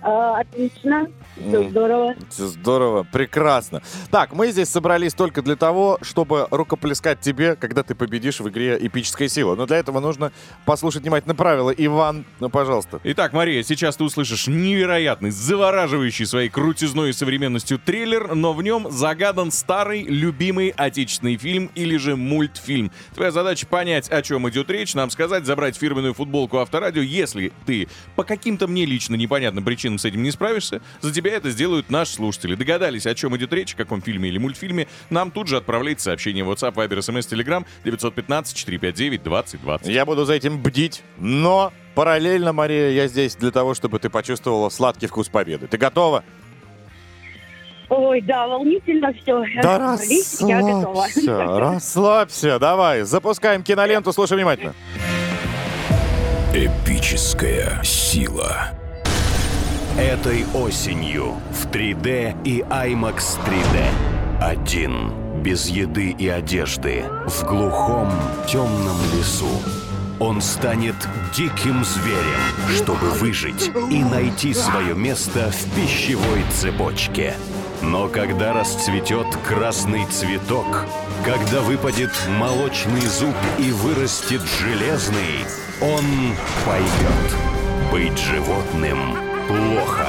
А, отлично. Все здорово. Всё Здорово, прекрасно. Так, мы здесь собрались только для того, чтобы рукоплескать тебе, когда ты победишь в игре «Эпическая сила». Но для этого нужно послушать внимательно правила. Иван, ну, пожалуйста. Итак, Мария, сейчас ты услышишь невероятный, завораживающий своей крутизной и современностью трейлер, но в нем загадан старый, любимый отечественный фильм или же мультфильм. Твоя задача понять, о чем идет речь, нам сказать, забрать фирменную футболку Авторадио. Если ты по каким-то мне лично непонятным причинам с этим не справишься, за тебя себя это сделают наши слушатели. Догадались, о чем идет речь, о каком фильме или мультфильме, нам тут же отправляйте сообщение в WhatsApp, Viber, SMS, Telegram 915-459-2020. Я буду за этим бдить, но параллельно, Мария, я здесь для того, чтобы ты почувствовала сладкий вкус победы. Ты готова? Ой, да, волнительно все. Да я готова. расслабься, расслабься. Давай, запускаем киноленту, слушай внимательно. Эпическая сила. Этой осенью в 3D и IMAX 3D. Один, без еды и одежды, в глухом темном лесу. Он станет диким зверем, чтобы выжить и найти свое место в пищевой цепочке. Но когда расцветет красный цветок, когда выпадет молочный зуб и вырастет железный, он поймет. Быть животным плохо,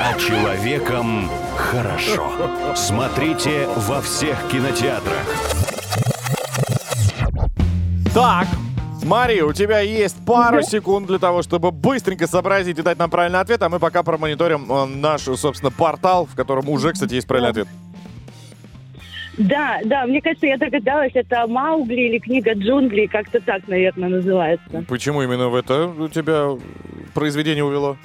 а человеком хорошо. Смотрите во всех кинотеатрах. Так, Мария, у тебя есть пару секунд для того, чтобы быстренько сообразить и дать нам правильный ответ, а мы пока промониторим э, наш, собственно, портал, в котором уже, кстати, есть правильный ответ. Да, да, мне кажется, я догадалась, это Маугли или книга джунглей, как-то так, наверное, называется. Почему именно в это у тебя произведение увело?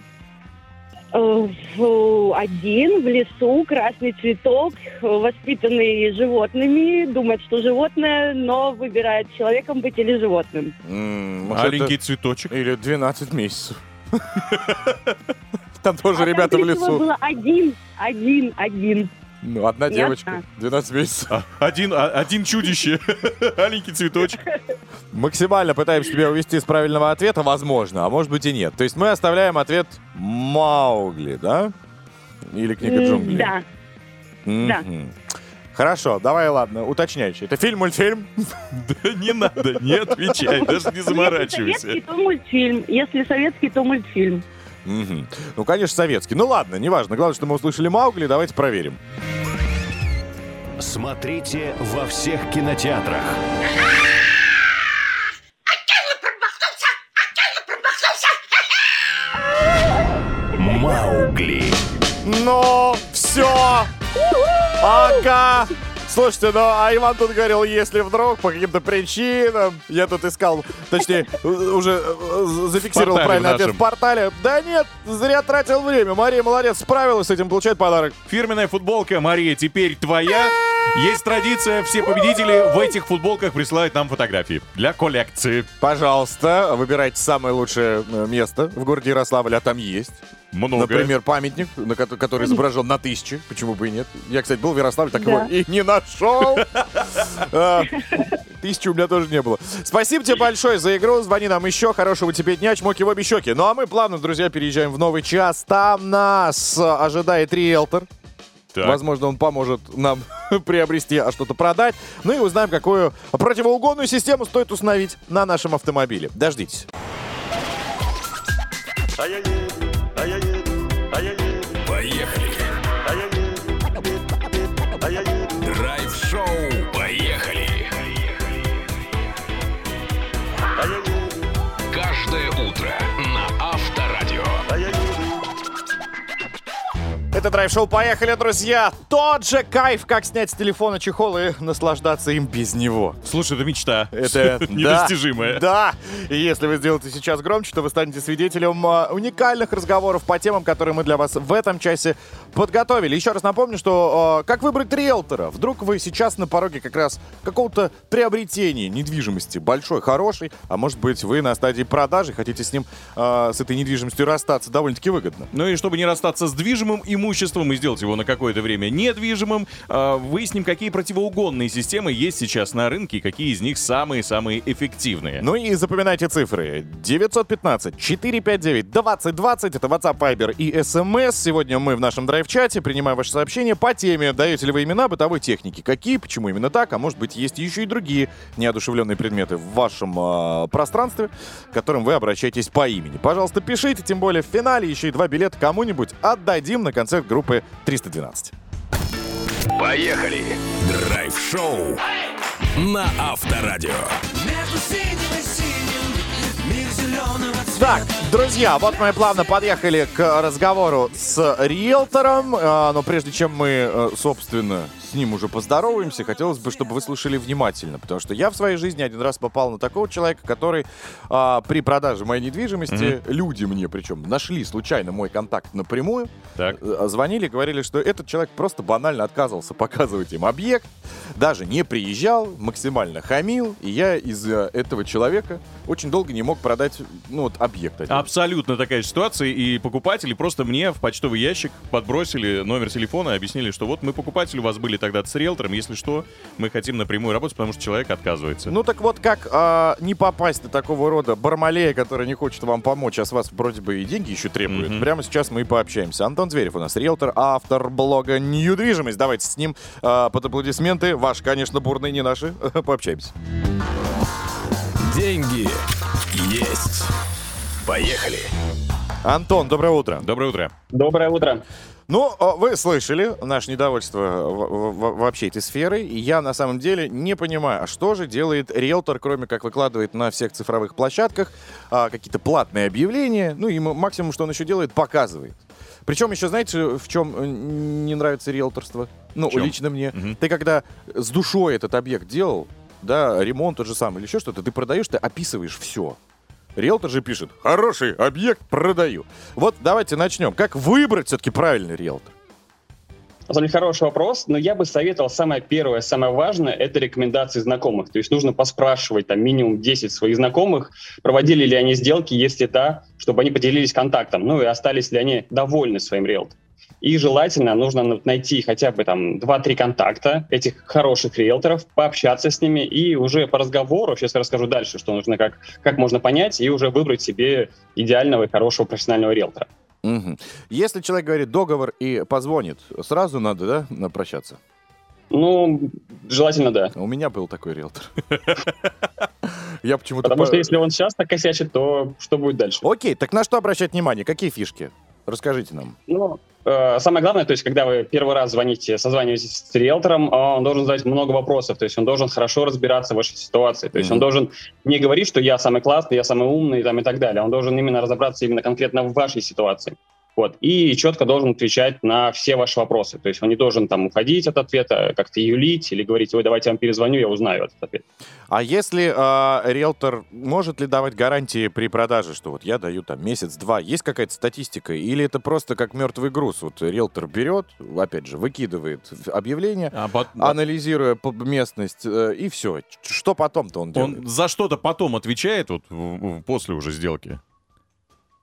В- Один в лесу, красный цветок, воспитанный животными, думает, что животное, но выбирает человеком быть или животным. М, может, Маленький это- цветочек. Или 12 месяцев. Там тоже А ребята в всего лесу. было один, один, один. Ну, одна Ясно. девочка, 12 месяцев. А, Один, а- один чудище. Маленький цветочек. Максимально пытаемся тебя увести с правильного ответа, возможно, а может быть и нет. То есть мы оставляем ответ Маугли, да? Или книга джунглей? Да. да. Хорошо, давай, ладно, уточняющий. Это фильм, мультфильм? Да не надо, не отвечай, даже не Если заморачивайся. советский, то мультфильм. Если советский, то мультфильм. Мгм. Ну, конечно, советский. Ну ладно, неважно. Главное, что мы услышали Маугли, давайте проверим. Смотрите во всех кинотеатрах. Маугли. Ну, все! Ага! Слушайте, ну, а Иван тут говорил, если вдруг по каким-то причинам, я тут искал, точнее, уже э, зафиксировал правильный ответ в портале. Да нет, зря тратил время. Мария молодец, справилась с этим, получает подарок. Фирменная футболка Мария теперь твоя. Есть традиция, все победители в этих футболках присылают нам фотографии для коллекции. Пожалуйста, выбирайте самое лучшее э, место в городе Ярославль, а там есть. Много. Например, памятник, на ко- который изображен на тысячи. Почему бы и нет? Я, кстати, был в Ярославле, так Да. его и не нашел. А, Тысячи у меня тоже не было. Спасибо тебе большое за игру. Звони нам еще. Хорошего тебе дня. Чмоки в обе щеки. Ну а мы плавно, друзья, переезжаем в новый час. Там нас э, ожидает риэлтор. Так. Возможно, он поможет нам приобрести, а что-то продать. Ну и узнаем, какую противоугонную систему стоит установить на нашем автомобиле. Дождитесь. Поехали. Драйв-шоу. Поехали. Каждое утро Это драйв-шоу «Поехали, друзья!» Тот же кайф, как снять с телефона чехол и наслаждаться им без него. Слушай, это мечта. Это да, недостижимая. Да. И если вы сделаете сейчас громче, то вы станете свидетелем а, уникальных разговоров по темам, которые мы для вас в этом часе подготовили. Еще раз напомню, что а, как выбрать риэлтора? Вдруг вы сейчас на пороге как раз какого-то приобретения недвижимости большой, хороший, а может быть вы на стадии продажи хотите с ним, а, с этой недвижимостью расстаться довольно-таки выгодно. Ну и чтобы не расстаться с движимым имуществом и сделать его на какое-то время недвижимым, э, выясним, какие противоугонные системы есть сейчас на рынке и какие из них самые-самые эффективные. Ну и запоминайте цифры. 915-459-2020. Это WhatsApp, Viber и SMS. Сегодня мы в нашем драйв-чате принимаем ваши сообщения по теме. Даете ли вы имена бытовой техники? Какие? Почему именно так? А может быть, есть еще и другие неодушевленные предметы в вашем а, пространстве, к которым вы обращаетесь по имени. Пожалуйста, пишите. Тем более в финале еще и два билета кому-нибудь отдадим на концерт группы 312. Поехали. Драйв-шоу на Авторадио. Так, друзья, вот мы плавно подъехали к разговору с риэлтором. А, Но прежде чем мы, э, собственно, с ним уже поздороваемся, хотелось бы, чтобы вы слушали внимательно. Потому что я в своей жизни один раз попал на такого человека, который а, при продаже моей недвижимости, люди мне причем нашли случайно мой контакт напрямую, Так. э, звонили, говорили, что этот человек просто банально отказывался показывать им объект, даже не приезжал, максимально хамил, и я из-за этого человека очень долго не мог продать, ну, вот, объект один. Абсолютно такая же ситуация, и покупатели просто мне в почтовый ящик подбросили номер телефона и объяснили, что вот мы покупатели, у вас были тогда с риэлтором, если что, мы хотим напрямую работать, потому что человек отказывается. Ну так вот, как а, не попасть на такого рода бармалея, который не хочет вам помочь, а с вас вроде бы и деньги еще требует. Мгм. Прямо сейчас мы и пообщаемся. Антон Зверев у нас риэлтор, автор блога «Недвижимость». Давайте с ним а, под аплодисменты. Ваши, конечно, бурные, не наши. Пообщаемся. Деньги есть. Поехали. Антон, доброе утро. Доброе утро. Доброе утро. Ну, а, вы слышали наше недовольство вообще этой сферой. И я на самом деле не понимаю, а что же делает риэлтор, кроме как выкладывает на всех цифровых площадках а, какие-то платные объявления. Ну, и максимум, что он еще делает, показывает. Причем еще, знаете, в чем э, не нравится риэлторство? Ну, лично мне. Мгм. Ты когда с душой этот объект делал, да, ремонт тот же самый или еще что-то, ты продаешь, ты описываешь все. Риэлтор же пишет, хороший объект продаю. Вот давайте начнем. Как выбрать все-таки правильный риэлтор? На хороший вопрос, но я бы советовал самое первое, самое важное, это рекомендации знакомых. То есть нужно поспрашивать там минимум 10 своих знакомых, проводили ли они сделки, если да, чтобы они поделились контактом, ну и остались ли они довольны своим риэлтором. И желательно нужно на- найти хотя бы там 2-3 контакта этих хороших риэлторов, пообщаться с ними и уже по разговору, сейчас я расскажу дальше, что нужно, как, как можно понять, и уже выбрать себе идеального и хорошего профессионального риэлтора. Мгм. Если человек говорит договор и позвонит, сразу надо, да, прощаться? Ну, желательно да. У меня был такой риэлтор. Я почему-то... Потому по- что если он сейчас так косячит, то что будет дальше? Окей, так на что обращать внимание? Какие фишки? Расскажите нам. Ну, э, самое главное, то есть, когда вы первый раз звоните, созваниваетесь с риэлтором, э, он должен задать много вопросов, то есть он должен хорошо разбираться в вашей ситуации, то есть он Мгм. должен не говорить, что я самый классный, я самый умный там, и так далее, он должен именно разобраться именно конкретно в вашей ситуации. Вот. И четко должен отвечать на все ваши вопросы. То есть он не должен там уходить от ответа, как-то юлить или говорить, ой, давайте я вам перезвоню, я узнаю этот ответ. А если а, риэлтор может ли давать гарантии при продаже, что вот я даю там месяц-два, есть какая-то статистика? Или это просто как мертвый груз? Вот риэлтор берет, опять же, выкидывает объявление, А пот- анализируя местность, э, и все. Что потом-то он делает? Он за что-то потом отвечает вот в- в- после уже сделки?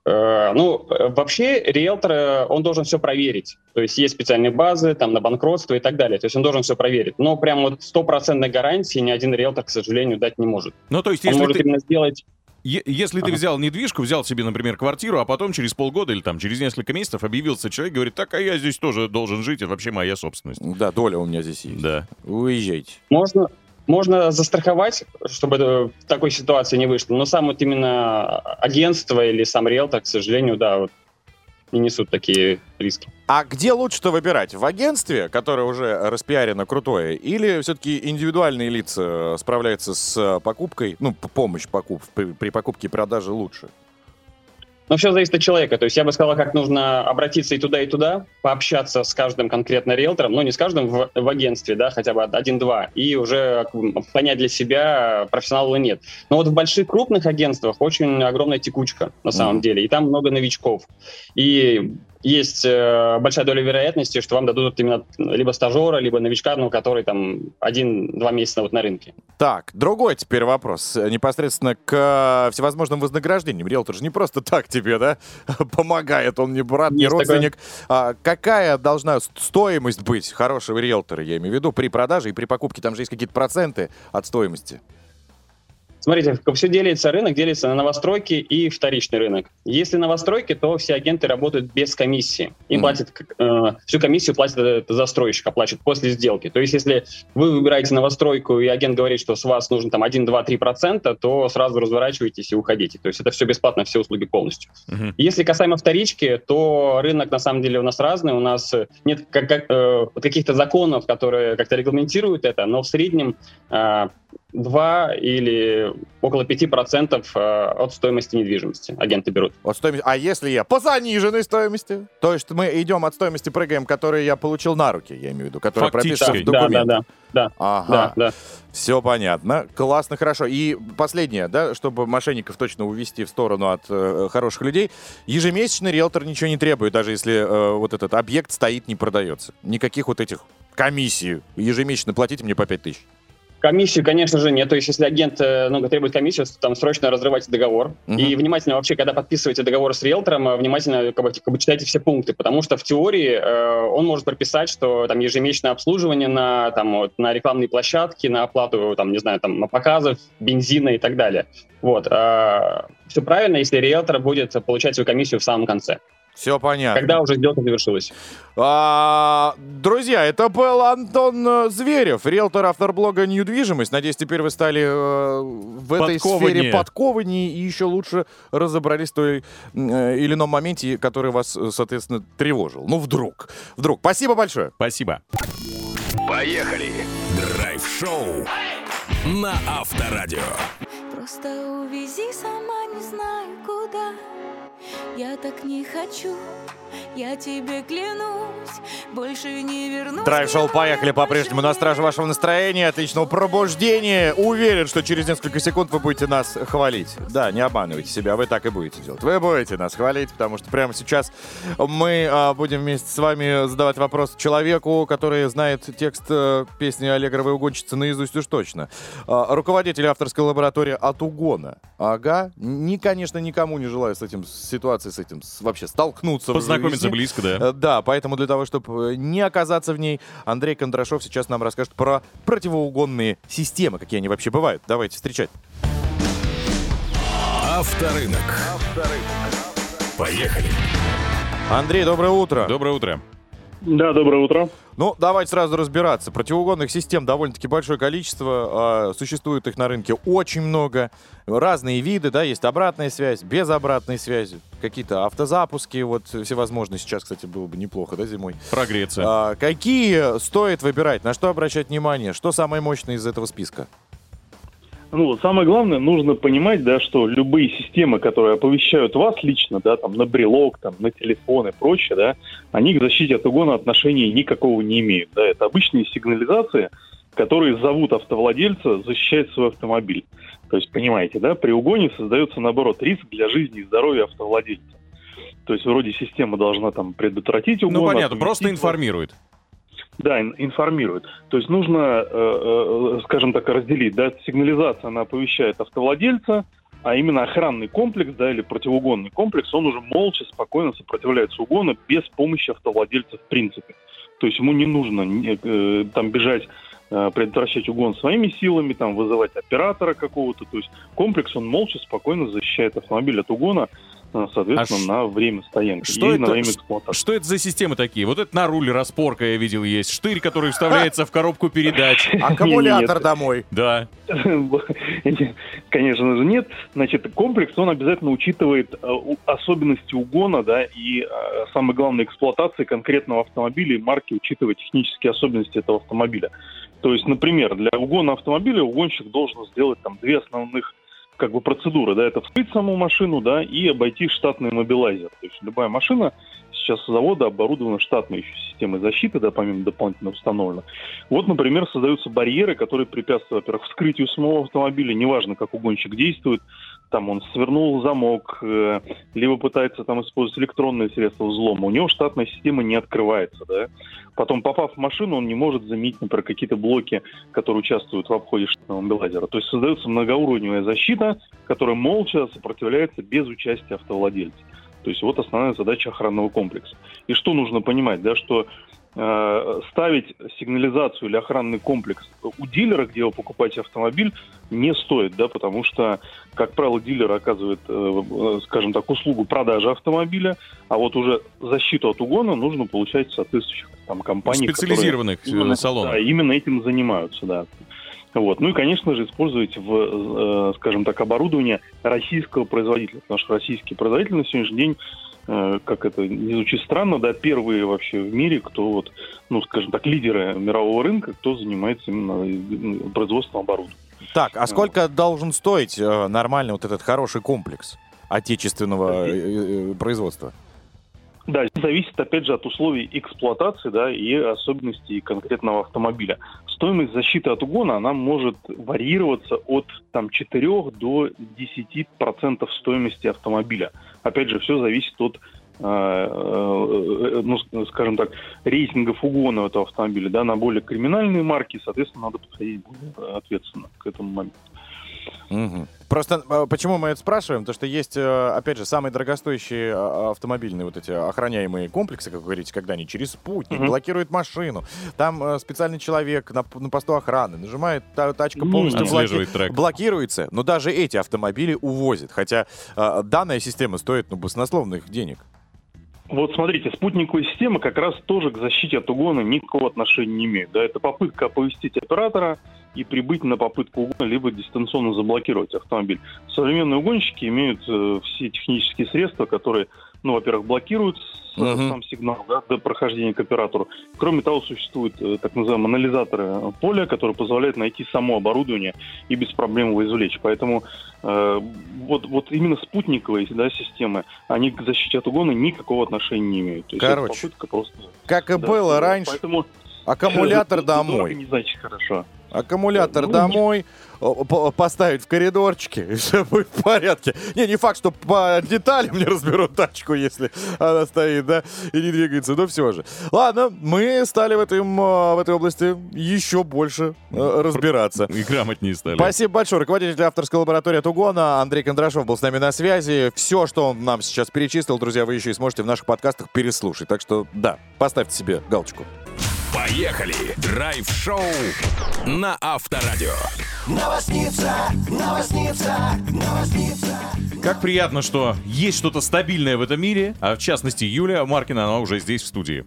Э, Ну, э, вообще риэлтор, э, он должен все проверить. То есть есть специальные базы там на банкротство и так далее. То есть он должен все проверить. Но прям вот стопроцентной гарантии ни один риэлтор, к сожалению, дать не может. Ну, то есть, Он если может ты... именно сделать... Если ты взял недвижку, взял себе, например, квартиру, а потом через полгода или там через несколько месяцев объявился человек, говорит, так, а я здесь тоже должен жить, это вообще моя собственность. Да, доля у меня здесь есть. Да. Уезжайте. Можно, можно застраховать, чтобы в такой ситуации не вышло. Но сам вот именно агентство или сам риэлтор, к сожалению, да, вот не несут такие риски. А где лучше-то выбирать? В агентстве, которое уже распиарено крутое, или все-таки индивидуальные лица справляются с покупкой, ну, помощь покуп, при, при покупке и продаже лучше? Но все зависит от человека. То есть я бы сказал, как нужно обратиться и туда, и туда, пообщаться с каждым конкретно риэлтором, ну не с каждым в, в агентстве, да, хотя бы один-два, и уже понять для себя, профессионал или нет. Но вот в больших крупных агентствах очень огромная текучка на самом Мгм. деле, и там много новичков. И есть э, большая доля вероятности, что вам дадут именно либо стажера, либо новичка, ну, который там один-два месяца вот на рынке. Так, другой теперь вопрос. э, Непосредственно к э, всевозможным вознаграждениям. Риэлтор же не просто так тебе, да, помогает. Он не брат, не Есть такое. родственник. А какая должна стоимость быть хорошего риэлтора, я имею в виду, при продаже и при покупке? Там же есть какие-то проценты от стоимости. Смотрите, все делится, рынок делится на новостройки и вторичный рынок. Если новостройки, то все агенты работают без комиссии. Им Мгм. платят, э, всю комиссию платит застройщик, оплачивает после сделки. То есть если вы выбираете новостройку, и агент говорит, что с вас нужно там 1, 2, 3 процента, то сразу разворачиваетесь и уходите. То есть это все бесплатно, все услуги полностью. Мгм. Если касаемо вторички, то рынок на самом деле у нас разный. У нас нет как- как, э, каких-то законов, которые как-то регламентируют это, но в среднем э, 2 или около 5% э, от стоимости недвижимости агенты берут. От стоимости. А если я по заниженной стоимости? То есть мы идем от стоимости, прыгаем, которую я получил на руки, я имею в виду, которая прописана в Да, да, документе. да, да. Ага. Да, да. Все понятно. Классно, хорошо. И последнее, да, чтобы мошенников точно увести в сторону от э, хороших людей, ежемесячно риэлтор ничего не требует, даже если э, вот этот объект стоит, не продается. Никаких вот этих комиссий. Ежемесячно платите мне по 5 тысяч. Комиссию, конечно же, нет. То есть, если агент э, ну, требует комиссию, там срочно разрывайте договор. Мгм. И внимательно вообще, когда подписываете договор с риэлтором, э, внимательно как бы, как бы читайте все пункты, потому что в теории э, он может прописать, что там ежемесячное обслуживание на, там, вот, на рекламные площадки, на оплату, там, не знаю, там, показов, бензина и так далее. Вот. все правильно, если риэлтор будет получать свою комиссию в самом конце. Все понятно. Когда уже сделка завершилась. А, друзья, это был Антон э, Зверев, риэлтор, автор блога «Недвижимость». Надеюсь, теперь вы стали э, в этой Подкованнее. сфере подкованнее и еще лучше разобрались в той э, или ином моменте, который вас, э, соответственно, тревожил. Ну, вдруг. Вдруг. Спасибо большое. Спасибо. Поехали! Драйв-шоу на Авторадио. Просто увези сама, не знаю куда. Я так не хочу, я тебе клянусь, больше не вернусь. Драйв-шоу «Поехали» по-прежнему на страже вашего настроения, отличного пробуждения. Уверен, что через несколько секунд вы будете нас хвалить. Да, не обманывайте себя, вы так и будете делать. Вы будете нас хвалить, потому что прямо сейчас мы а, будем вместе с вами задавать вопрос человеку, который знает текст э, песни Аллегровой угонщицы наизусть уж точно. А, руководитель авторской лаборатории от угона. Ага. Ни, конечно, никому не желаю с этим, с ситуацией с этим с- вообще столкнуться. в Познакомиться близко, да. Э, Да, поэтому для того, чтобы не оказаться в ней, Андрей Кондрашов сейчас нам расскажет про противоугонные системы, какие они вообще бывают. Давайте встречать. Авторынок. Поехали! Андрей, доброе утро. Доброе утро. Да, доброе утро. Ну, давайте сразу разбираться. Противоугонных систем довольно-таки большое количество. а, Существует их на рынке очень много. Разные виды, да, есть обратная связь, без обратной связи. Какие-то автозапуски, вот всевозможные. Сейчас, кстати, было бы неплохо, да, зимой. Прогреться. А, какие стоит выбирать? На что обращать внимание? Что самое мощное из этого списка? Ну, вот самое главное, нужно понимать, да, что любые системы, которые оповещают вас лично, да, там, на брелок, там, на телефон и прочее, да, они к защите от угона отношения никакого не имеют, да, это обычные сигнализации, которые зовут автовладельца защищать свой автомобиль. То есть, понимаете, да, при угоне создается, наоборот, риск для жизни и здоровья автовладельца. То есть, вроде система должна там предотвратить угон. Ну, понятно, просто вас. Да, ин- информирует. То есть нужно, э, э, скажем так, разделить. Да, сигнализация, она оповещает автовладельца, а именно охранный комплекс, да, или противоугонный комплекс, он уже молча, спокойно сопротивляется угону без помощи автовладельца в принципе. То есть ему не нужно э, там бежать э, предотвращать угон своими силами, там вызывать оператора какого-то. То есть комплекс, он молча, спокойно защищает автомобиль от угона, э, соответственно, А ш- на время стоянки Что и на это, время ш- эксплуатации. что это за системы такие? Вот это на руль распорка я видел есть. Штырь, который вставляется в коробку передач. Аккумулятор домой. Да. Конечно же нет. Значит, комплекс, он обязательно учитывает э, особенности угона, да, и э, самое главное, эксплуатации конкретного автомобиля и марки, учитывая технические особенности этого автомобиля. То есть, например, для угона автомобиля угонщик должен сделать там две основных как бы процедуры, да, это вскрыть саму машину, да, и обойти штатный мобилайзер. То есть любая машина сейчас завода оборудована штатной еще системой защиты, да, помимо дополнительно установлено. Вот, например, создаются барьеры, которые препятствуют, во-первых, вскрытию самого автомобиля, неважно, как угонщик действует, там он свернул замок, э, либо пытается там использовать электронные средства взлома, у него штатная система не открывается, да. Потом, попав в машину, он не может заменить, например, какие-то блоки, которые участвуют в обходе штатного мобилайзера. То есть создается многоуровневая защита, которая молча сопротивляется без участия автовладельца. То есть вот основная задача охранного комплекса. И что нужно понимать, да, что э, ставить сигнализацию или охранный комплекс у дилера, где вы покупаете автомобиль, не стоит, да, потому что, как правило, дилер оказывает, э, э, скажем так, услугу продажи автомобиля, а вот уже защиту от угона нужно получать соответствующих там которые Специализированных, э, именно- салонах. Да, именно этим занимаются, да. Вот. Ну и, конечно же, использовать в, э, скажем так, оборудование российского производителя, потому что российский производитель на сегодняшний день, э, как это не звучит странно, да, первые вообще в мире, кто вот, ну, скажем так, лидеры мирового рынка, кто занимается именно э, производством оборудования. Так, а сколько должен стоить нормальный вот этот хороший комплекс отечественного производства? Да, зависит, опять же, от условий эксплуатации, да, и особенностей конкретного автомобиля. Стоимость защиты от угона, она может варьироваться от там, 4 до 10% стоимости автомобиля. Опять же, все зависит от э, э, ну, скажем так, рейтингов угона этого автомобиля, да, на более криминальные марки, соответственно, надо подходить более ответственно к этому моменту. Мгм. Просто э, почему мы это спрашиваем? То, что есть, э, опять же, самые дорогостоящие а, автомобильные вот эти охраняемые комплексы, как вы говорите, когда они через спутник Мгм. блокируют машину. Там э, специальный человек на, на посту охраны нажимает, та- тачка полностью блоки- трек. блокируется. Но даже эти автомобили увозят. Хотя э, данная система стоит ну, баснословных денег. Вот смотрите, спутниковая система как раз тоже к защите от угона никакого отношения не имеет. Да, это попытка оповестить оператора и прибыть на попытку угона, либо дистанционно заблокировать автомобиль. Современные угонщики имеют э, все технические средства, которые, ну, во-первых, блокируют Мгм. сам сигнал да, до прохождения к оператору. Кроме того, существуют э, так называемые анализаторы поля, которые позволяют найти само оборудование и без проблем его извлечь. Поэтому э, вот, вот именно спутниковые да, системы, они к защите от угона никакого отношения не имеют. То есть это Короче, попытка просто... Как и Да, было да, раньше, Поэтому аккумулятор домой. Не значит хорошо. Аккумулятор Ну, домой, по- поставить в коридорчике, и все будет в порядке. Не, не факт, что по деталям не разберут тачку, если она стоит, да, и не двигается, но все же. Ладно, мы стали в, этом, э, в этой области еще больше э, разбираться. И грамотнее стали. Спасибо большое. Руководитель авторской лаборатории от Угона Андрей Кондрашов был с нами на связи. Все, что он нам сейчас перечислил, друзья, вы еще и сможете в наших подкастах переслушать. Так что, да, поставьте себе галочку. Поехали! Драйв-шоу на Авторадио. Новосница, новосница, новосница. Как приятно, что есть что-то стабильное в этом мире, а в частности Юлия Маркина, она уже здесь в студии.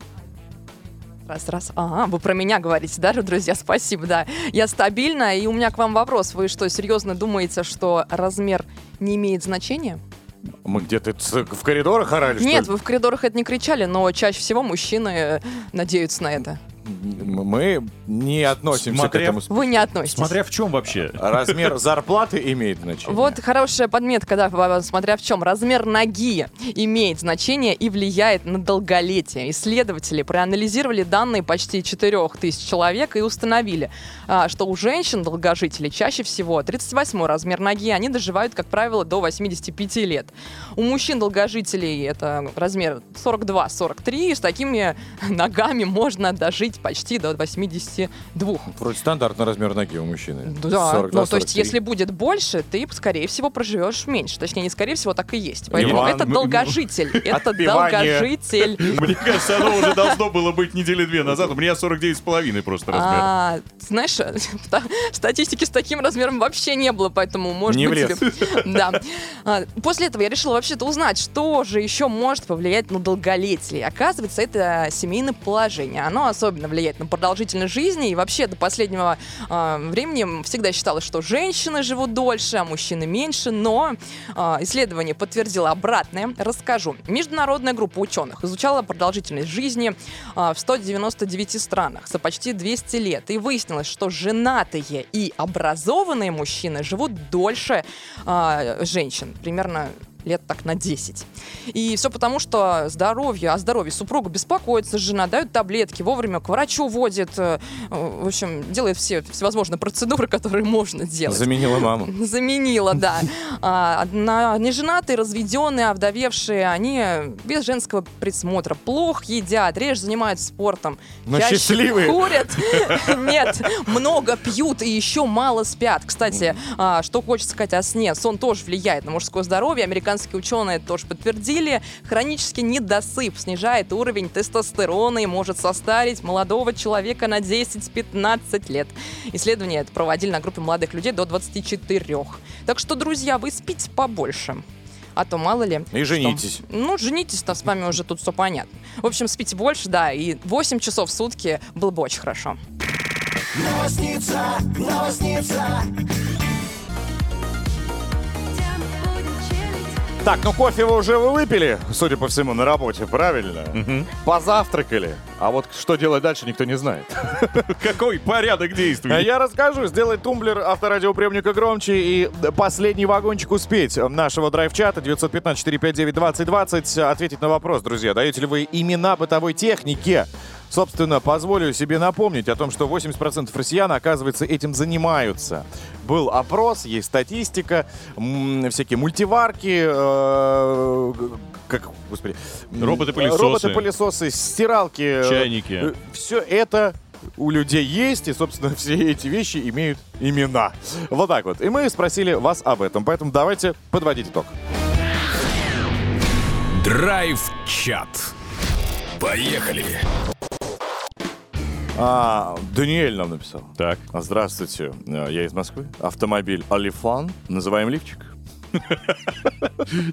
Раз, раз. Ага, вы про меня говорите, да, друзья? Спасибо, да. Я стабильна, и у меня к вам вопрос. Вы что, серьезно думаете, что размер не имеет значения? Мы где-то в коридорах орали, что Нет, ли? вы в коридорах это не кричали, но чаще всего мужчины э, надеются на это. Мы не относимся Смотря- к этому. Вы не относитесь. Смотря в чем вообще. Размер зарплаты имеет значение. Вот хорошая подметка, да, смотря в чем. Размер ноги имеет значение и влияет на долголетие. Исследователи проанализировали данные почти 4000 человек и установили, а, что у женщин-долгожителей чаще всего 38 размер ноги, они доживают, как правило, до 85 лет. У мужчин-долгожителей это размер 42-43, и с такими ногами можно дожить почти до 82. Вроде стандартный размер ноги у мужчины. Да, 42, ну то есть 43. если будет больше, ты, скорее всего, проживешь меньше. Точнее, не скорее всего, так и есть. Поэтому Иван, это ну, долгожитель. Это долгожитель. Мне кажется, оно уже должно было быть недели две назад. У меня 49,5 просто размер. А, знаешь, ста- статистики с таким размером вообще не было, поэтому может Не быть... Да. А, После этого я решила вообще-то узнать, что же еще может повлиять на долголетие. Оказывается, это семейное положение. Оно особенно влияет на продолжительность жизни. И вообще до последнего а, времени всегда считалось, что женщины живут дольше, а мужчины меньше. Но а, исследование подтвердило обратное. Расскажу. Международная группа ученых изучала продолжительность жизни а, в 199 странах за почти 200 лет. И выяснилось, что женатые и образованные мужчины живут дольше а, женщин. Примерно лет так на 10. И все потому, что здоровье, о здоровье супруга беспокоится жена, дают таблетки, вовремя к врачу водит, э, в общем, делает все всевозможные процедуры, которые можно делать. Заменила маму. Заменила, да. А, на неженатые, разведенные, овдовевшие, они без женского присмотра плохо едят, реже занимаются спортом. Но чаще счастливые. Курят. Нет, много пьют и еще мало спят. Кстати, а, что хочется сказать о сне. Сон тоже влияет на мужское здоровье. Американские ученые это тоже подтвердили. Хронический недосып снижает уровень тестостерона и может состарить молодого человека на 10-15 лет. Исследование это проводили на группе молодых людей до 24. Так что, друзья, вы спите побольше. А то мало ли. И что. женитесь. Ну, женитесь-то с вами уже тут все понятно. В общем, спите больше, да, и 8 часов в сутки было бы очень хорошо. Новосница, новосница. Так, ну кофе вы уже вы выпили, судя по всему, на работе, правильно? Позавтракали. А вот что делать дальше, никто не знает. Какой порядок действий? Я расскажу. Сделать тумблер авторадиоприемника громче и последний вагончик успеть нашего драйв-чата 915-459-2020 ответить на вопрос, друзья. Даете ли вы имена бытовой техники? Собственно, позволю себе напомнить о том, что 80% россиян, оказывается, этим занимаются. Был опрос, есть статистика, всякие мультиварки, э, как, господи... Роботы-пылесосы. Роботы-пылесосы, стиралки. Чайники. Все это у людей есть, и, собственно, все эти вещи имеют имена. Вот так вот. И мы спросили вас об этом, поэтому давайте подводить итог. Драйв-чат. Поехали. А, Даниэль нам написал. Так. Здравствуйте, э, я из Москвы. Автомобиль Алифан. Называем лифчик.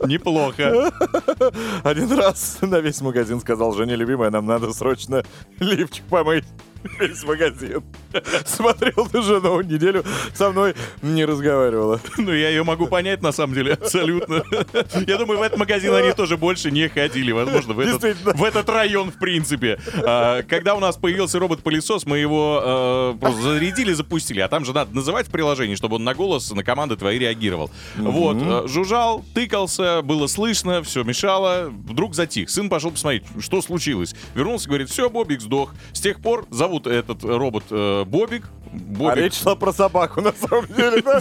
Неплохо. Один раз на весь магазин сказал Жене, любимая, нам надо срочно лифчик помыть. Весь магазин. Смотрел на жену неделю, со мной не разговаривала. Ну, я ее могу понять, на самом деле, абсолютно. Я думаю, в этот магазин они тоже больше не ходили. Возможно, в этот, в этот район, в принципе. А, Когда у нас появился робот-пылесос, мы его э, просто зарядили, запустили. А там же надо называть в приложении, чтобы он на голос, на команды твои реагировал. Вот. э, Жужжал, тыкался, было слышно, все мешало. Вдруг затих. Сын пошел посмотреть, что случилось. Вернулся, говорит, все, Бобик сдох. С тех пор зовут этот робот э, Бобик. Бобик. А речь шла про собаку, на самом деле, да?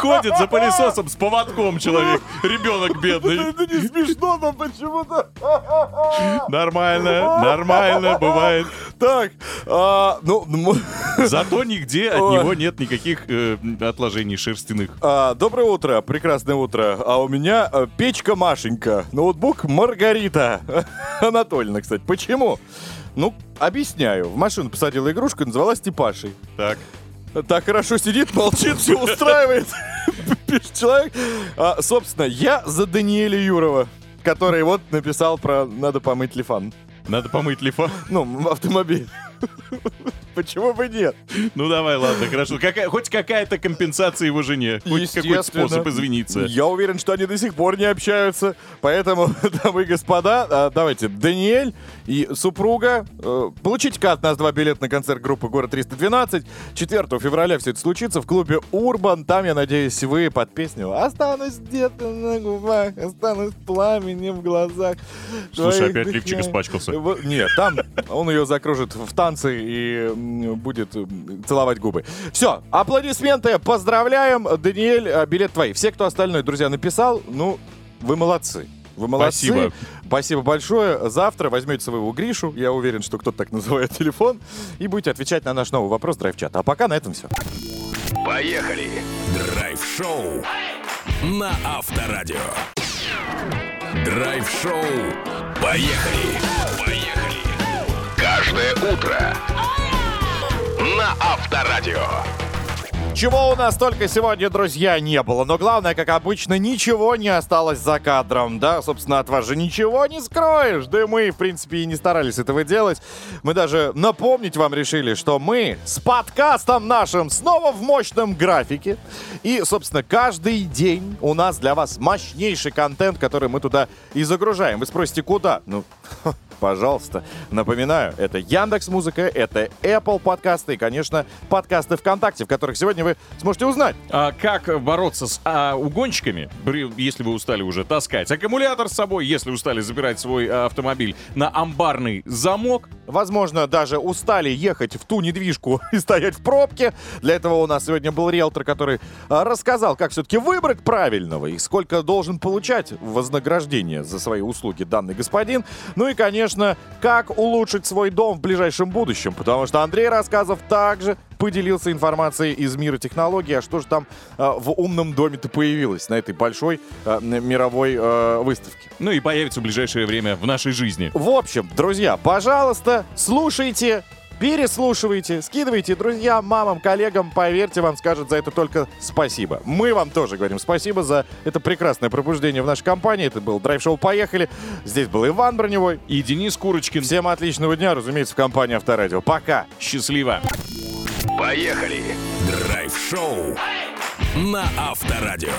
Ходит за пылесосом с поводком человек. Ребенок бедный. Это не смешно, но почему-то... Нормально, нормально, бывает. Так, а, ну... ну, Зато нигде от него нет никаких э, отложений шерстяных. а, Доброе утро, прекрасное утро. А у меня э, печка Машенька, ноутбук Маргарита Анатольевна, кстати. Почему? Ну, объясняю. В машину посадила игрушку и назвала Степашей. Так. Так хорошо сидит, молчит, все устраивает. Пишет человек. А, собственно, я за Даниэля Юрова, который вот написал про «надо помыть лифан». Надо помыть лифан? Ну, автомобиль. Почему бы нет? Ну давай, ладно, хорошо. Какая, хоть какая-то компенсация его жене. Хоть какой-то способ извиниться. Я уверен, что они до сих пор не общаются. Поэтому, дамы и господа, а, давайте, Даниэль и супруга, э, получите-ка от нас два билета на концерт группы «Город 312». 4 февраля все это случится в клубе «Урбан». Там, я надеюсь, вы под песню «Останусь где-то на губах, останусь пламенем в глазах». Слушай, опять лифчик дыханий». испачкался. Нет, там он ее закружит в танцы и будет целовать губы. Все, аплодисменты, поздравляем. Даниэль, а, билет твои. Все, кто остальной, друзья, написал, ну, вы молодцы. Вы молодцы. Спасибо. Спасибо большое. Завтра возьмете своего Гришу, я уверен, что кто-то так называет телефон, и будете отвечать на наш новый вопрос драйв-чата. А пока на этом все. Поехали. Драйв-шоу на Авторадио. Драйв-шоу. Поехали. Поехали. Каждое утро на Авторадио. Чего у нас только сегодня, друзья, не было. Но главное, как обычно, ничего не осталось за кадром. Да, собственно, от вас же ничего не скроешь. Да и мы, в принципе, и не старались этого делать. Мы даже напомнить вам решили, что мы с подкастом нашим снова в мощном графике. И, собственно, каждый день у нас для вас мощнейший контент, который мы туда и загружаем. Вы спросите, куда? Ну, пожалуйста. Напоминаю, это Яндекс Музыка, это Apple подкасты и, конечно, подкасты ВКонтакте, в которых сегодня вы сможете узнать. А как бороться с а, угонщиками, если вы устали уже таскать аккумулятор с собой, если устали забирать свой а, автомобиль на амбарный замок? Возможно, даже устали ехать в ту недвижку и стоять в пробке. Для этого у нас сегодня был риэлтор, который а, рассказал, как все-таки выбрать правильного и сколько должен получать вознаграждение за свои услуги данный господин. Ну и, конечно, как улучшить свой дом в ближайшем будущем, потому что Андрей Рассказов также поделился информацией из мира технологий, а что же там а, в умном доме-то появилось на этой большой м- мировой а, выставке. Ну и появится в ближайшее время в нашей жизни. В общем, друзья, пожалуйста, слушайте, переслушивайте, скидывайте друзьям, мамам, коллегам. Поверьте, вам скажут за это только спасибо. Мы вам тоже говорим спасибо за это прекрасное пробуждение в нашей компании. Это был драйв-шоу «Поехали». Здесь был Иван Броневой. И Денис Курочкин. Всем отличного дня, разумеется, в компании Авторадио. Пока. Счастливо. Поехали. Драйв-шоу на Авторадио.